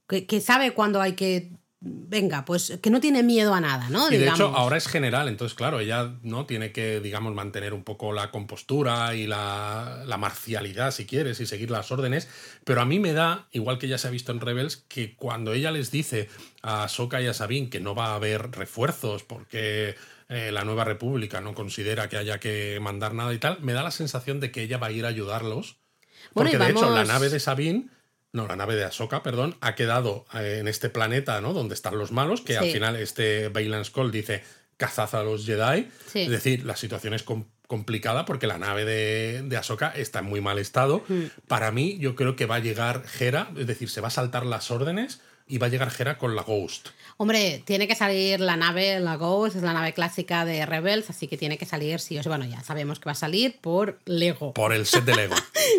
que, que sabe cuándo hay que, venga, pues que no tiene miedo a nada, ¿no? Y de hecho, ahora es general, entonces, claro, ella no tiene que, digamos, mantener un poco la compostura y la, la marcialidad, si quieres, y seguir las órdenes. Pero a mí me da, igual que ya se ha visto en Rebels, que cuando ella les dice a Soka y a Sabine que no va a haber refuerzos porque eh, la nueva república no considera que haya que mandar nada y tal, me da la sensación de que ella va a ir a ayudarlos. Bueno, Porque de hecho, la nave de Sabine. No, la nave de Ahsoka, perdón, ha quedado eh, en este planeta, ¿no? Donde están los malos, que al final este Bailan Skull dice cazad a los Jedi. Sí. Es decir, la situación es com- complicada porque la nave de, de Ahsoka está en muy mal estado. Mm. Para mí, yo creo que va a llegar Hera, es decir, se va a saltar las órdenes y va a llegar Hera con la Ghost. Hombre, tiene que salir la nave, la Ghost, es la nave clásica de Rebels, así que tiene que salir, sí o sí. Bueno, ya sabemos que va a salir por Lego. Por el set de Lego.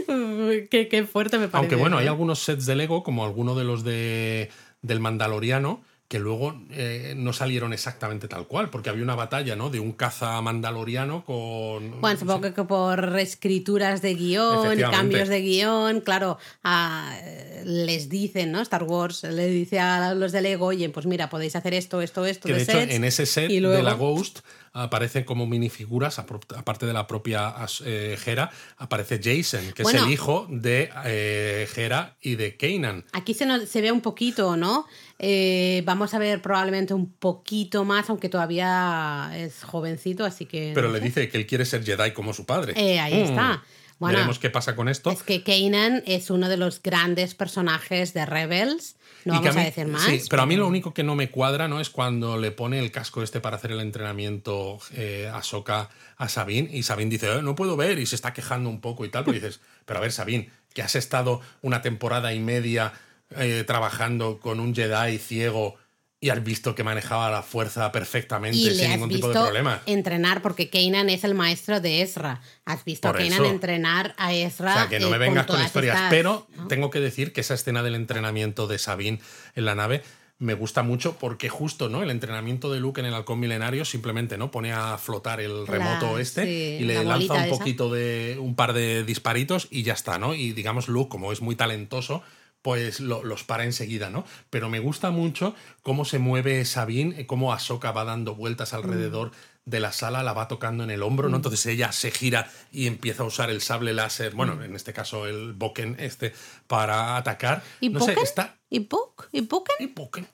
[LAUGHS] qué, qué fuerte me parece. Aunque bueno, hay algunos sets de Lego, como alguno de los de, del Mandaloriano, que luego eh, no salieron exactamente tal cual, porque había una batalla, ¿no? De un caza mandaloriano con... Bueno, supongo que por reescrituras de guion, cambios de guion, claro, ah, les dicen, ¿no? Star Wars le dice a los de Lego, oye, pues mira, podéis hacer esto, esto, esto, Que de hecho, sets", en ese set y de la Ghost aparecen como minifiguras, aparte de la propia eh, Hera, aparece Jason, que Bueno. es el hijo de eh, Hera y de Kanan. Aquí se, nos- se ve un poquito, ¿no? Eh, vamos a ver probablemente un poquito más, aunque todavía es jovencito, así que... Pero no le sé. dice que él quiere ser Jedi como su padre. Eh, ahí Mm. está. Bueno, Veremos qué pasa con esto. Es que Kanan es uno de los grandes personajes de Rebels. No Y vamos a, mí- decir más. Sí, pero a mí lo único que no me cuadra no es cuando le pone el casco este para hacer el entrenamiento eh, a Soka a Sabine y Sabine dice, "Eh, no puedo ver y se está quejando un poco y tal, pero dices, pero a ver Sabine, que has estado una temporada y media eh, trabajando con un Jedi ciego y has visto que manejaba la fuerza perfectamente y sin ningún tipo de problema. entrenar, porque Kanan es el maestro de Ezra. Has visto Por a Kanan eso. entrenar a Ezra. O sea, que no eh, me vengas con, historias. estas- pero ¿no? tengo que decir que esa escena del entrenamiento de Sabine en la nave me gusta mucho porque justo, ¿no? El entrenamiento de Luke en el halcón milenario simplemente, ¿no? Pone a flotar el remoto La- este sí, y le la lanza un esa. poquito de un par de disparitos y ya está, ¿no? Y digamos, Luke, como es muy talentoso, pues lo- los para enseguida, ¿no? Pero me gusta mucho cómo se mueve Sabine, eh, cómo Ahsoka va dando vueltas Mm. alrededor de la sala, la va tocando en el hombro, ¿no? Entonces ella se gira y empieza a usar el sable láser, bueno, en este caso el Boken este, para atacar. ¿Y no sé, está... ¿Y Puck? ¿Y Puken? y Boken.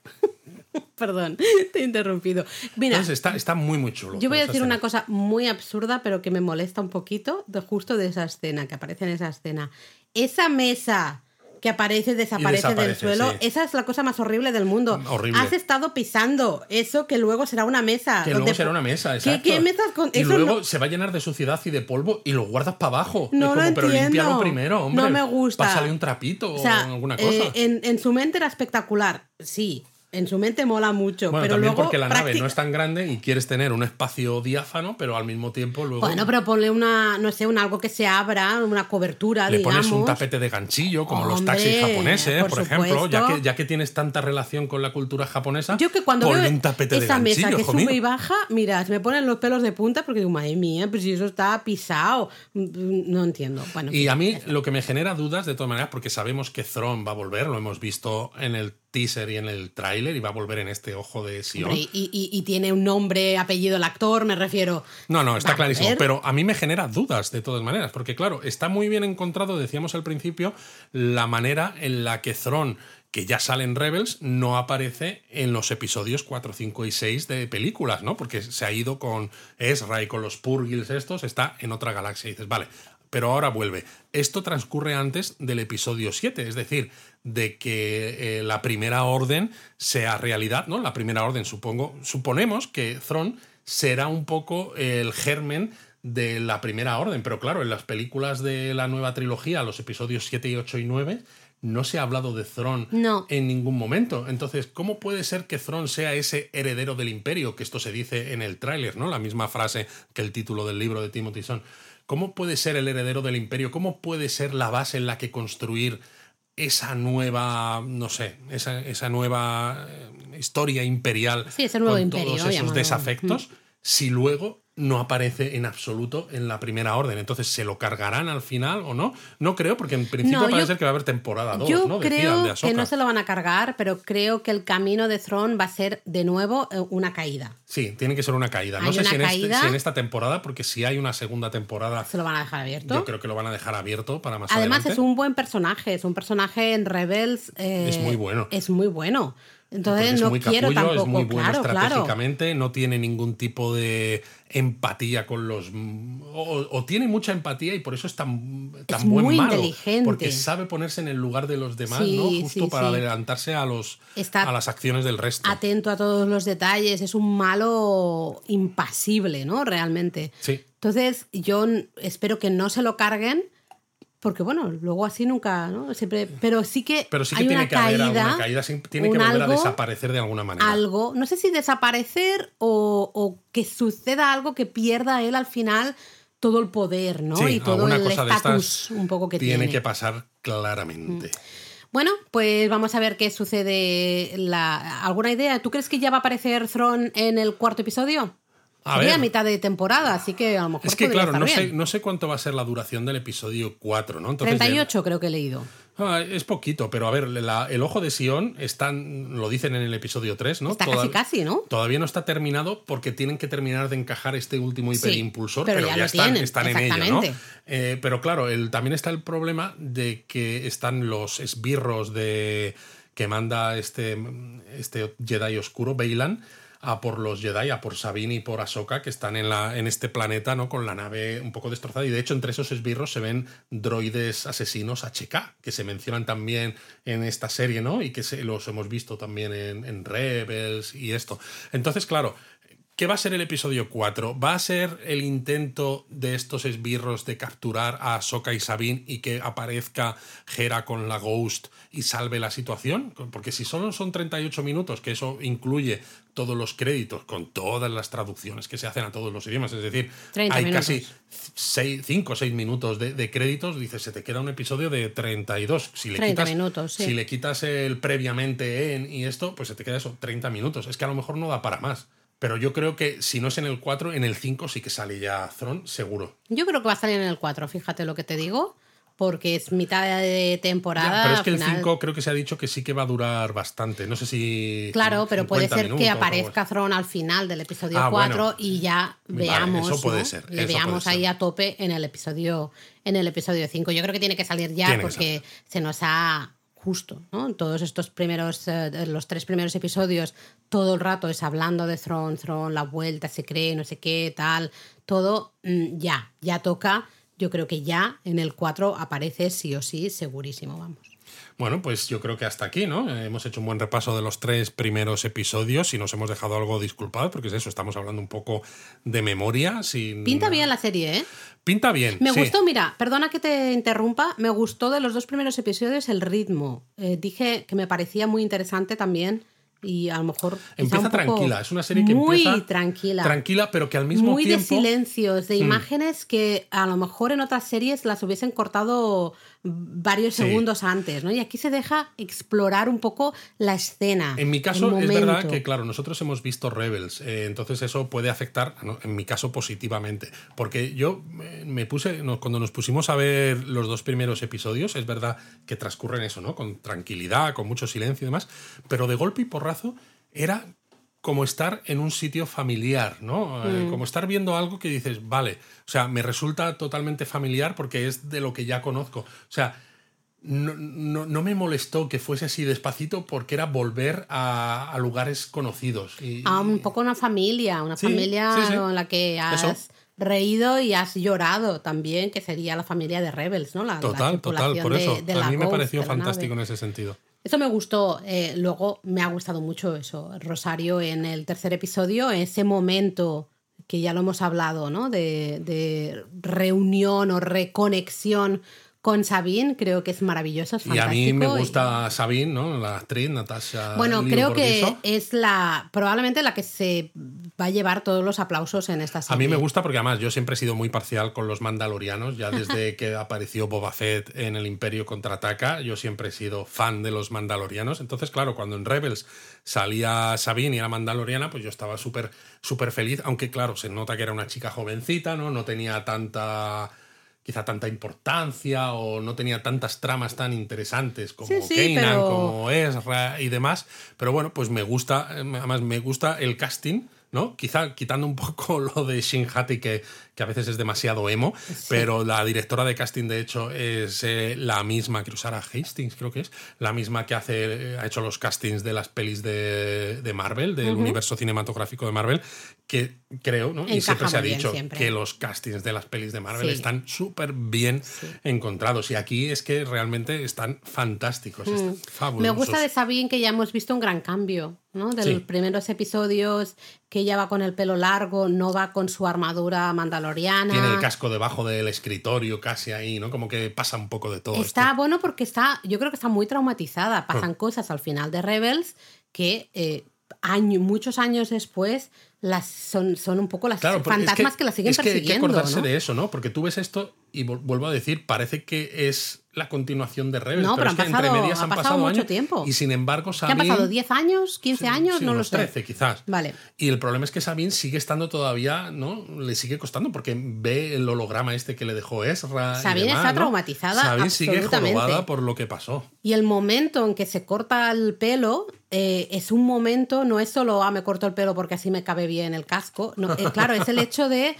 [LAUGHS] Perdón, te he interrumpido. Mira, Entonces está, está muy, muy chulo. yo voy a decir una cosa muy absurda, pero que me molesta un poquito de justo de esa escena, que aparece en esa escena. Esa mesa que aparece, desaparece, del desaparece, suelo. sí. Esa es la cosa más horrible del mundo. Horrible. Has estado pisando eso que luego será una mesa. Que luego será una mesa, ¿Qué, exacto. qué mesas con y eso? luego no, se va a llenar de suciedad y de polvo y lo guardas para abajo. No es lo pero límpialo primero, hombre. No me gusta. Pásale un trapito o sea, o alguna eh, cosa. en, en su mente era espectacular, sí. En su mente mola mucho, bueno, pero también luego porque la nave no es tan grande y quieres tener un espacio diáfano, pero al mismo tiempo luego Bueno, pero ponle una, no sé, un algo que se abra, una cobertura, le digamos. pones un tapete de ganchillo, como los taxis japoneses, por por, ejemplo, ya que, ya que tienes tanta relación con la cultura japonesa, Yo que cuando ponle veo un tapete de esa mesa que sube mío. y baja, mira, se me ponen los pelos de punta porque digo, madre mía, pues si eso está pisado. No entiendo. Bueno, Y a mí lo que me genera dudas, de todas maneras, porque sabemos que Thrawn va a volver, lo hemos visto en el teaser y en el tráiler, y va a volver en este ojo de Sion. hombre, y, y- y tiene un nombre, apellido el actor, me refiero. No, no, está a clarísimo. Pero a mí me genera dudas de todas maneras, porque claro, está muy bien encontrado, decíamos al principio, la manera en la que Thrawn, que ya sale en Rebels, no aparece en los episodios 4, 5 y 6 de películas, ¿no? Porque se ha ido con Ezra y con los Purgils estos, está en otra galaxia. Y dices, vale, pero ahora vuelve. Esto transcurre antes del episodio 7, es decir, de que eh, la primera orden sea realidad, ¿no? La primera orden, supongo, suponemos que Thrawn será un poco el germen de la primera orden, pero claro, en las películas de la nueva trilogía, los episodios 7 y 8 y 9, no se ha hablado de Thrawn No. en ningún momento. Entonces, ¿cómo puede ser que Thrawn sea ese heredero del imperio? Que esto se dice en el tráiler, ¿no? La misma frase que el título del libro de Timothy Son. ¿Cómo puede ser el heredero del imperio? ¿Cómo puede ser la base en la que construir esa nueva, no sé, esa, esa nueva eh, historia imperial Sí, ese nuevo con imperio, todos esos desafectos si luego no aparece en absoluto en la primera orden? Entonces, ¿se lo cargarán al final o no? No creo, porque en principio No, parece yo- ser que va a haber temporada 2, Yo ¿no? Creo de que no se lo van a cargar, pero creo que el camino de Throne va a ser de nuevo eh, una caída. Sí, tiene que ser una caída. No sé si en, este- si en esta temporada, porque si hay una segunda temporada, Se lo van a dejar abierto. yo creo que lo van a dejar abierto para más Además adelante. es un buen personaje, es un personaje en Rebels. eh, Es muy bueno. Es muy bueno. Entonces es no muy quiero capullo, tampoco, es muy bueno claro, claro. estratégicamente, no tiene ningún tipo de empatía con los... O, o tiene mucha empatía y por eso es tan, tan Es buen muy malo. inteligente. Porque sabe ponerse en el lugar de los demás, Sí, ¿no? Justo sí, para sí. adelantarse a, los, Está a las acciones del resto. Atento a todos los detalles, es un malo impasible, ¿no? Realmente. Sí. Entonces, yo espero que no se lo carguen, porque bueno, luego así nunca, ¿no? Siempre, pero sí que Pero sí que hay tiene una que haber caída, alguna caída, tiene que volver algo, a desaparecer de alguna manera. algo, no sé si desaparecer o, o que suceda algo que pierda él al final todo el poder, ¿no? Sí, y todo el estatus un poco que tiene tiene. que pasar claramente. Bueno, pues vamos a ver qué sucede. La... ¿Alguna idea? ¿Tú crees que ya va a aparecer Thron en el cuarto episodio? A Sería ver. mitad de temporada, así que a lo mejor Es que, claro, no sé, no sé cuánto va a ser la duración del episodio 4, ¿no? Entonces, 38 creo que he leído. Ah, es poquito, pero a ver, la- el ojo de Sion están, lo dicen en el episodio 3, ¿no? Está Toda- casi casi, ¿no? Todavía no está terminado porque tienen que terminar de encajar este último Sí, hiperimpulsor, pero pero, ya ya, están, tienen, están en ello, ¿no? Eh, pero claro, el, también está el problema de que están los esbirros de que manda este, este Jedi oscuro, Bailan, a por los Jedi, a por Sabine y por Ahsoka, que están en, la, en este planeta, ¿no? Con la nave un poco destrozada. Y de hecho, entre esos esbirros se ven droides asesinos HK, que se mencionan también en esta serie, ¿no? Y que se, los hemos visto también en, Rebels y esto. Entonces, claro. ¿Qué va a ser el episodio 4? ¿Va a ser el intento de estos esbirros de capturar a Ahsoka y Sabine y que aparezca Hera con la Ghost y salve la situación? Porque si solo son 38 minutos, que eso incluye todos los créditos con todas las traducciones que se hacen a todos los idiomas, es decir, 30 hay minutos. casi 5 o 6 minutos de, de créditos, dices, se te queda un episodio de 32. Si le 30 quitas, minutos, sí. Si le quitas el previamente en y esto, pues se te queda eso, 30 minutos. Es que a lo mejor no da para más. Pero yo creo que si no es en el 4, en el 5 sí que sale ya Throne, seguro. Yo creo que va a salir en el 4, fíjate lo que te digo, porque es mitad de temporada. Ya, pero es que el final- 5 creo que se ha dicho que sí que va a durar bastante. No sé si. Claro, pero puede 50 ser que minutos aparezca Thron al final del episodio Ah, 4 bueno. y ya Vale, veamos. eso puede ¿no? ser, Le eso veamos ahí ser. a tope en el episodio en el episodio 5. Yo creo que tiene que salir ya Tiene que porque se nos ha justo, ¿no? Todos estos primeros, eh, los tres primeros episodios, todo el rato es hablando de Thron, Thron, la vuelta, se cree, no sé qué, tal, todo mm, ya, ya toca. Yo creo que ya en el 4 aparece sí o sí, segurísimo, vamos. Bueno, pues yo creo que hasta aquí, ¿no? Eh, hemos hecho un buen repaso de los tres primeros episodios y nos hemos dejado algo disculpado, porque es eso, estamos hablando un poco de memoria. Sin... Pinta bien la serie, ¿eh? Pinta bien. Me gustó, mira, perdona que te interrumpa, me gustó de los dos primeros episodios el ritmo. Eh, dije que me parecía muy interesante también y a lo mejor empieza tranquila es una serie que muy empieza tranquila tranquila pero que al mismo muy tiempo de silencios de mm. imágenes que a lo mejor en otras series las hubiesen cortado varios segundos antes, ¿no? Y aquí se deja explorar un poco la escena. En mi caso, es verdad que, claro, nosotros hemos visto Rebels, eh, entonces eso puede afectar, en mi caso, positivamente. Porque yo eh, me puse, cuando nos pusimos a ver los dos primeros episodios, es verdad que transcurren eso, ¿no? Con tranquilidad, con mucho silencio y demás, pero de golpe y porrazo era como estar en un sitio familiar, ¿no? Eh, mm. Como estar viendo algo que dices, vale, o sea, me resulta totalmente familiar porque es de lo que ya conozco. O sea, no, no, me molestó que fuese así despacito porque era volver a, lugares conocidos. Y, a un poco una familia, una familia en la que has reído y has llorado también, que sería la familia de Rebels, ¿no? La, total, total, por eso. a mí me pareció fantástico en ese sentido. Eso me gustó. Eh, luego me ha gustado mucho eso. Rosario en el tercer episodio, ese momento que ya lo hemos hablado, ¿no? De, de reunión o reconexión con Sabine, creo que es maravilloso, es fantástico. Y a mí me gusta Sabine, ¿no? La actriz, Natasha. Bueno, creo que es la probablemente la que se va a llevar todos los aplausos en esta serie. A mí me gusta porque además yo siempre he sido muy parcial con los mandalorianos, ya desde [LAUGHS] que apareció Boba Fett en el Imperio Contraataca, yo siempre he sido fan de los mandalorianos. Entonces, claro, cuando en Rebels salía Sabine y era mandaloriana, pues yo estaba súper súper feliz, aunque claro, se nota que era una chica jovencita, ¿no? No tenía tanta quizá tanta importancia o no tenía tantas tramas tan interesantes como Kanan, como Ezra y demás. Pero bueno, pues me gusta, además me gusta el casting ¿no? Quizá quitando un poco [LAUGHS] lo de Shin Hati, que, que a veces es demasiado emo, pero la directora de casting, de hecho, es eh, la misma que usara Hastings, creo que es, la misma que hace, ha hecho los castings de las pelis de, de Marvel, del universo cinematográfico de Marvel, que creo, ¿no? y siempre se ha dicho que los castings de las pelis de Marvel están súper bien encontrados. Y aquí es que realmente están fantásticos, mm. Me gusta de Sabine que ya hemos visto un gran cambio, ¿no? De los primeros episodios, que ella va con el pelo largo, no va con su armadura mandaloriana. Tiene el casco debajo del escritorio, casi ahí, ¿no? Como que pasa un poco de todo. Está bueno porque está, yo creo que está muy traumatizada. Pasan cosas al final de Rebels que eh, muchos años después las son, son un poco las fantasmas que, la siguen persiguiendo. hay que acordarse de eso, ¿no? Porque tú ves esto y vuelvo a decir, parece que es la continuación de Rebels. No, pero, es que entre medias han pasado, mucho tiempo. Y sin embargo, Sabine. ¿Qué han pasado? ¿10 años? ¿15 años? no lo sé. 13, quizás. Vale. Y el problema es que Sabine sigue estando todavía, ¿no? Le sigue costando porque ve el holograma este que le dejó Ezra. Sabine está traumatizada. Sabine sigue jorobada por lo que pasó. Y el momento en que se corta el pelo eh, es un momento, no es solo, ah, me corto el pelo porque así me cabe bien el casco. No, eh, claro, es el hecho de.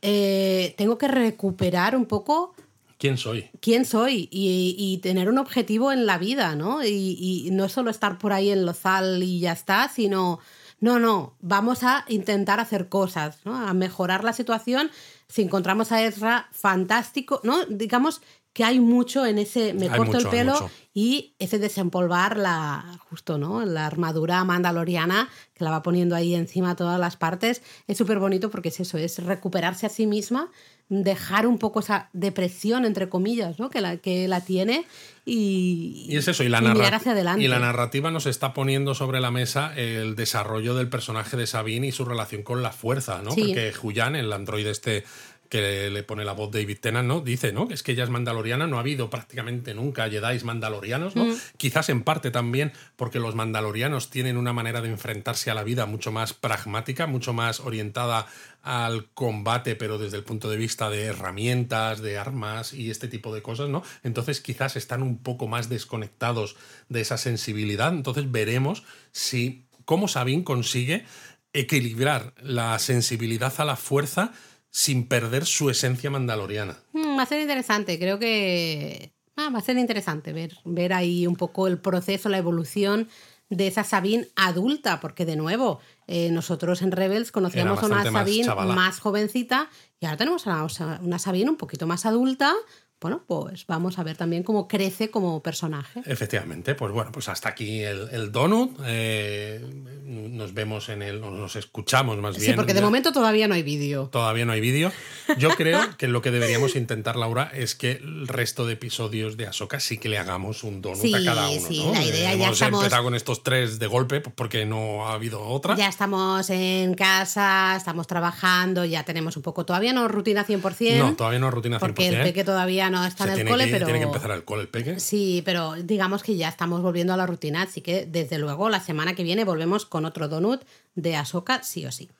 Eh, tengo que recuperar un poco quién soy. ¿Quién soy? Y, tener un objetivo en la vida, ¿no? Y, no solo estar por ahí en Lozal y ya está, sino, no, no, vamos a intentar hacer cosas, ¿no? A mejorar la situación. Si encontramos a Ezra, fantástico, ¿no? Digamos que hay mucho en ese me corto el pelo y ese desempolvar la justo no la armadura mandaloriana que la va poniendo ahí encima todas las partes es súper bonito porque es eso es recuperarse a sí misma dejar un poco esa depresión, entre comillas, ¿no? que, la, que la tiene y, y es eso, y la, hacia adelante. y la narrativa nos está poniendo sobre la mesa el desarrollo del personaje de Sabine y su relación con la fuerza, ¿no? Porque Julian, el androide este que le pone la voz David Tennant, ¿no? Dice, ¿no? Es que ella es mandaloriana, no ha habido prácticamente nunca Jedi mandalorianos, ¿no? Mm. Quizás en parte también porque los mandalorianos tienen una manera de enfrentarse a la vida mucho más pragmática, mucho más orientada al combate, pero desde el punto de vista de herramientas, de armas y este tipo de cosas, ¿no? Entonces quizás están un poco más desconectados de esa sensibilidad. Entonces veremos si cómo Sabine consigue equilibrar la sensibilidad a la fuerza sin perder su esencia mandaloriana. Mm, va a ser interesante, creo que ah, va a ser interesante ver, ver ahí un poco el proceso, la evolución de esa Sabine adulta, porque de nuevo, eh, nosotros en Rebels conocíamos a una Sabine más, jovencita y ahora tenemos a una, Sabine un poquito más adulta, bueno, pues vamos a ver también cómo crece como personaje. Efectivamente, pues bueno, pues hasta aquí el, el donut. Eh, nos vemos en el, nos escuchamos más bien. Sí, porque de momento todavía no hay vídeo. Todavía no hay vídeo. Yo creo que lo que deberíamos intentar, Laura, es que el resto de episodios de Ahsoka sí que le hagamos un donut a cada uno. Sí, ¿no? la idea ya Hemos estamos... empezado con estos tres de golpe porque no ha habido otra. Ya estamos en casa, estamos trabajando, ya tenemos un poco, todavía no rutina 100%. No, todavía no rutina 100%. Porque el peque todavía no está Se en el cole, que, pero... Tiene que empezar el cole el peque. Sí, pero digamos que ya estamos volviendo a la rutina, así que desde luego la semana que viene volvemos con otro donut de Ahsoka sí o sí.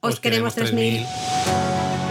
Os, Os queremos queremos 3000.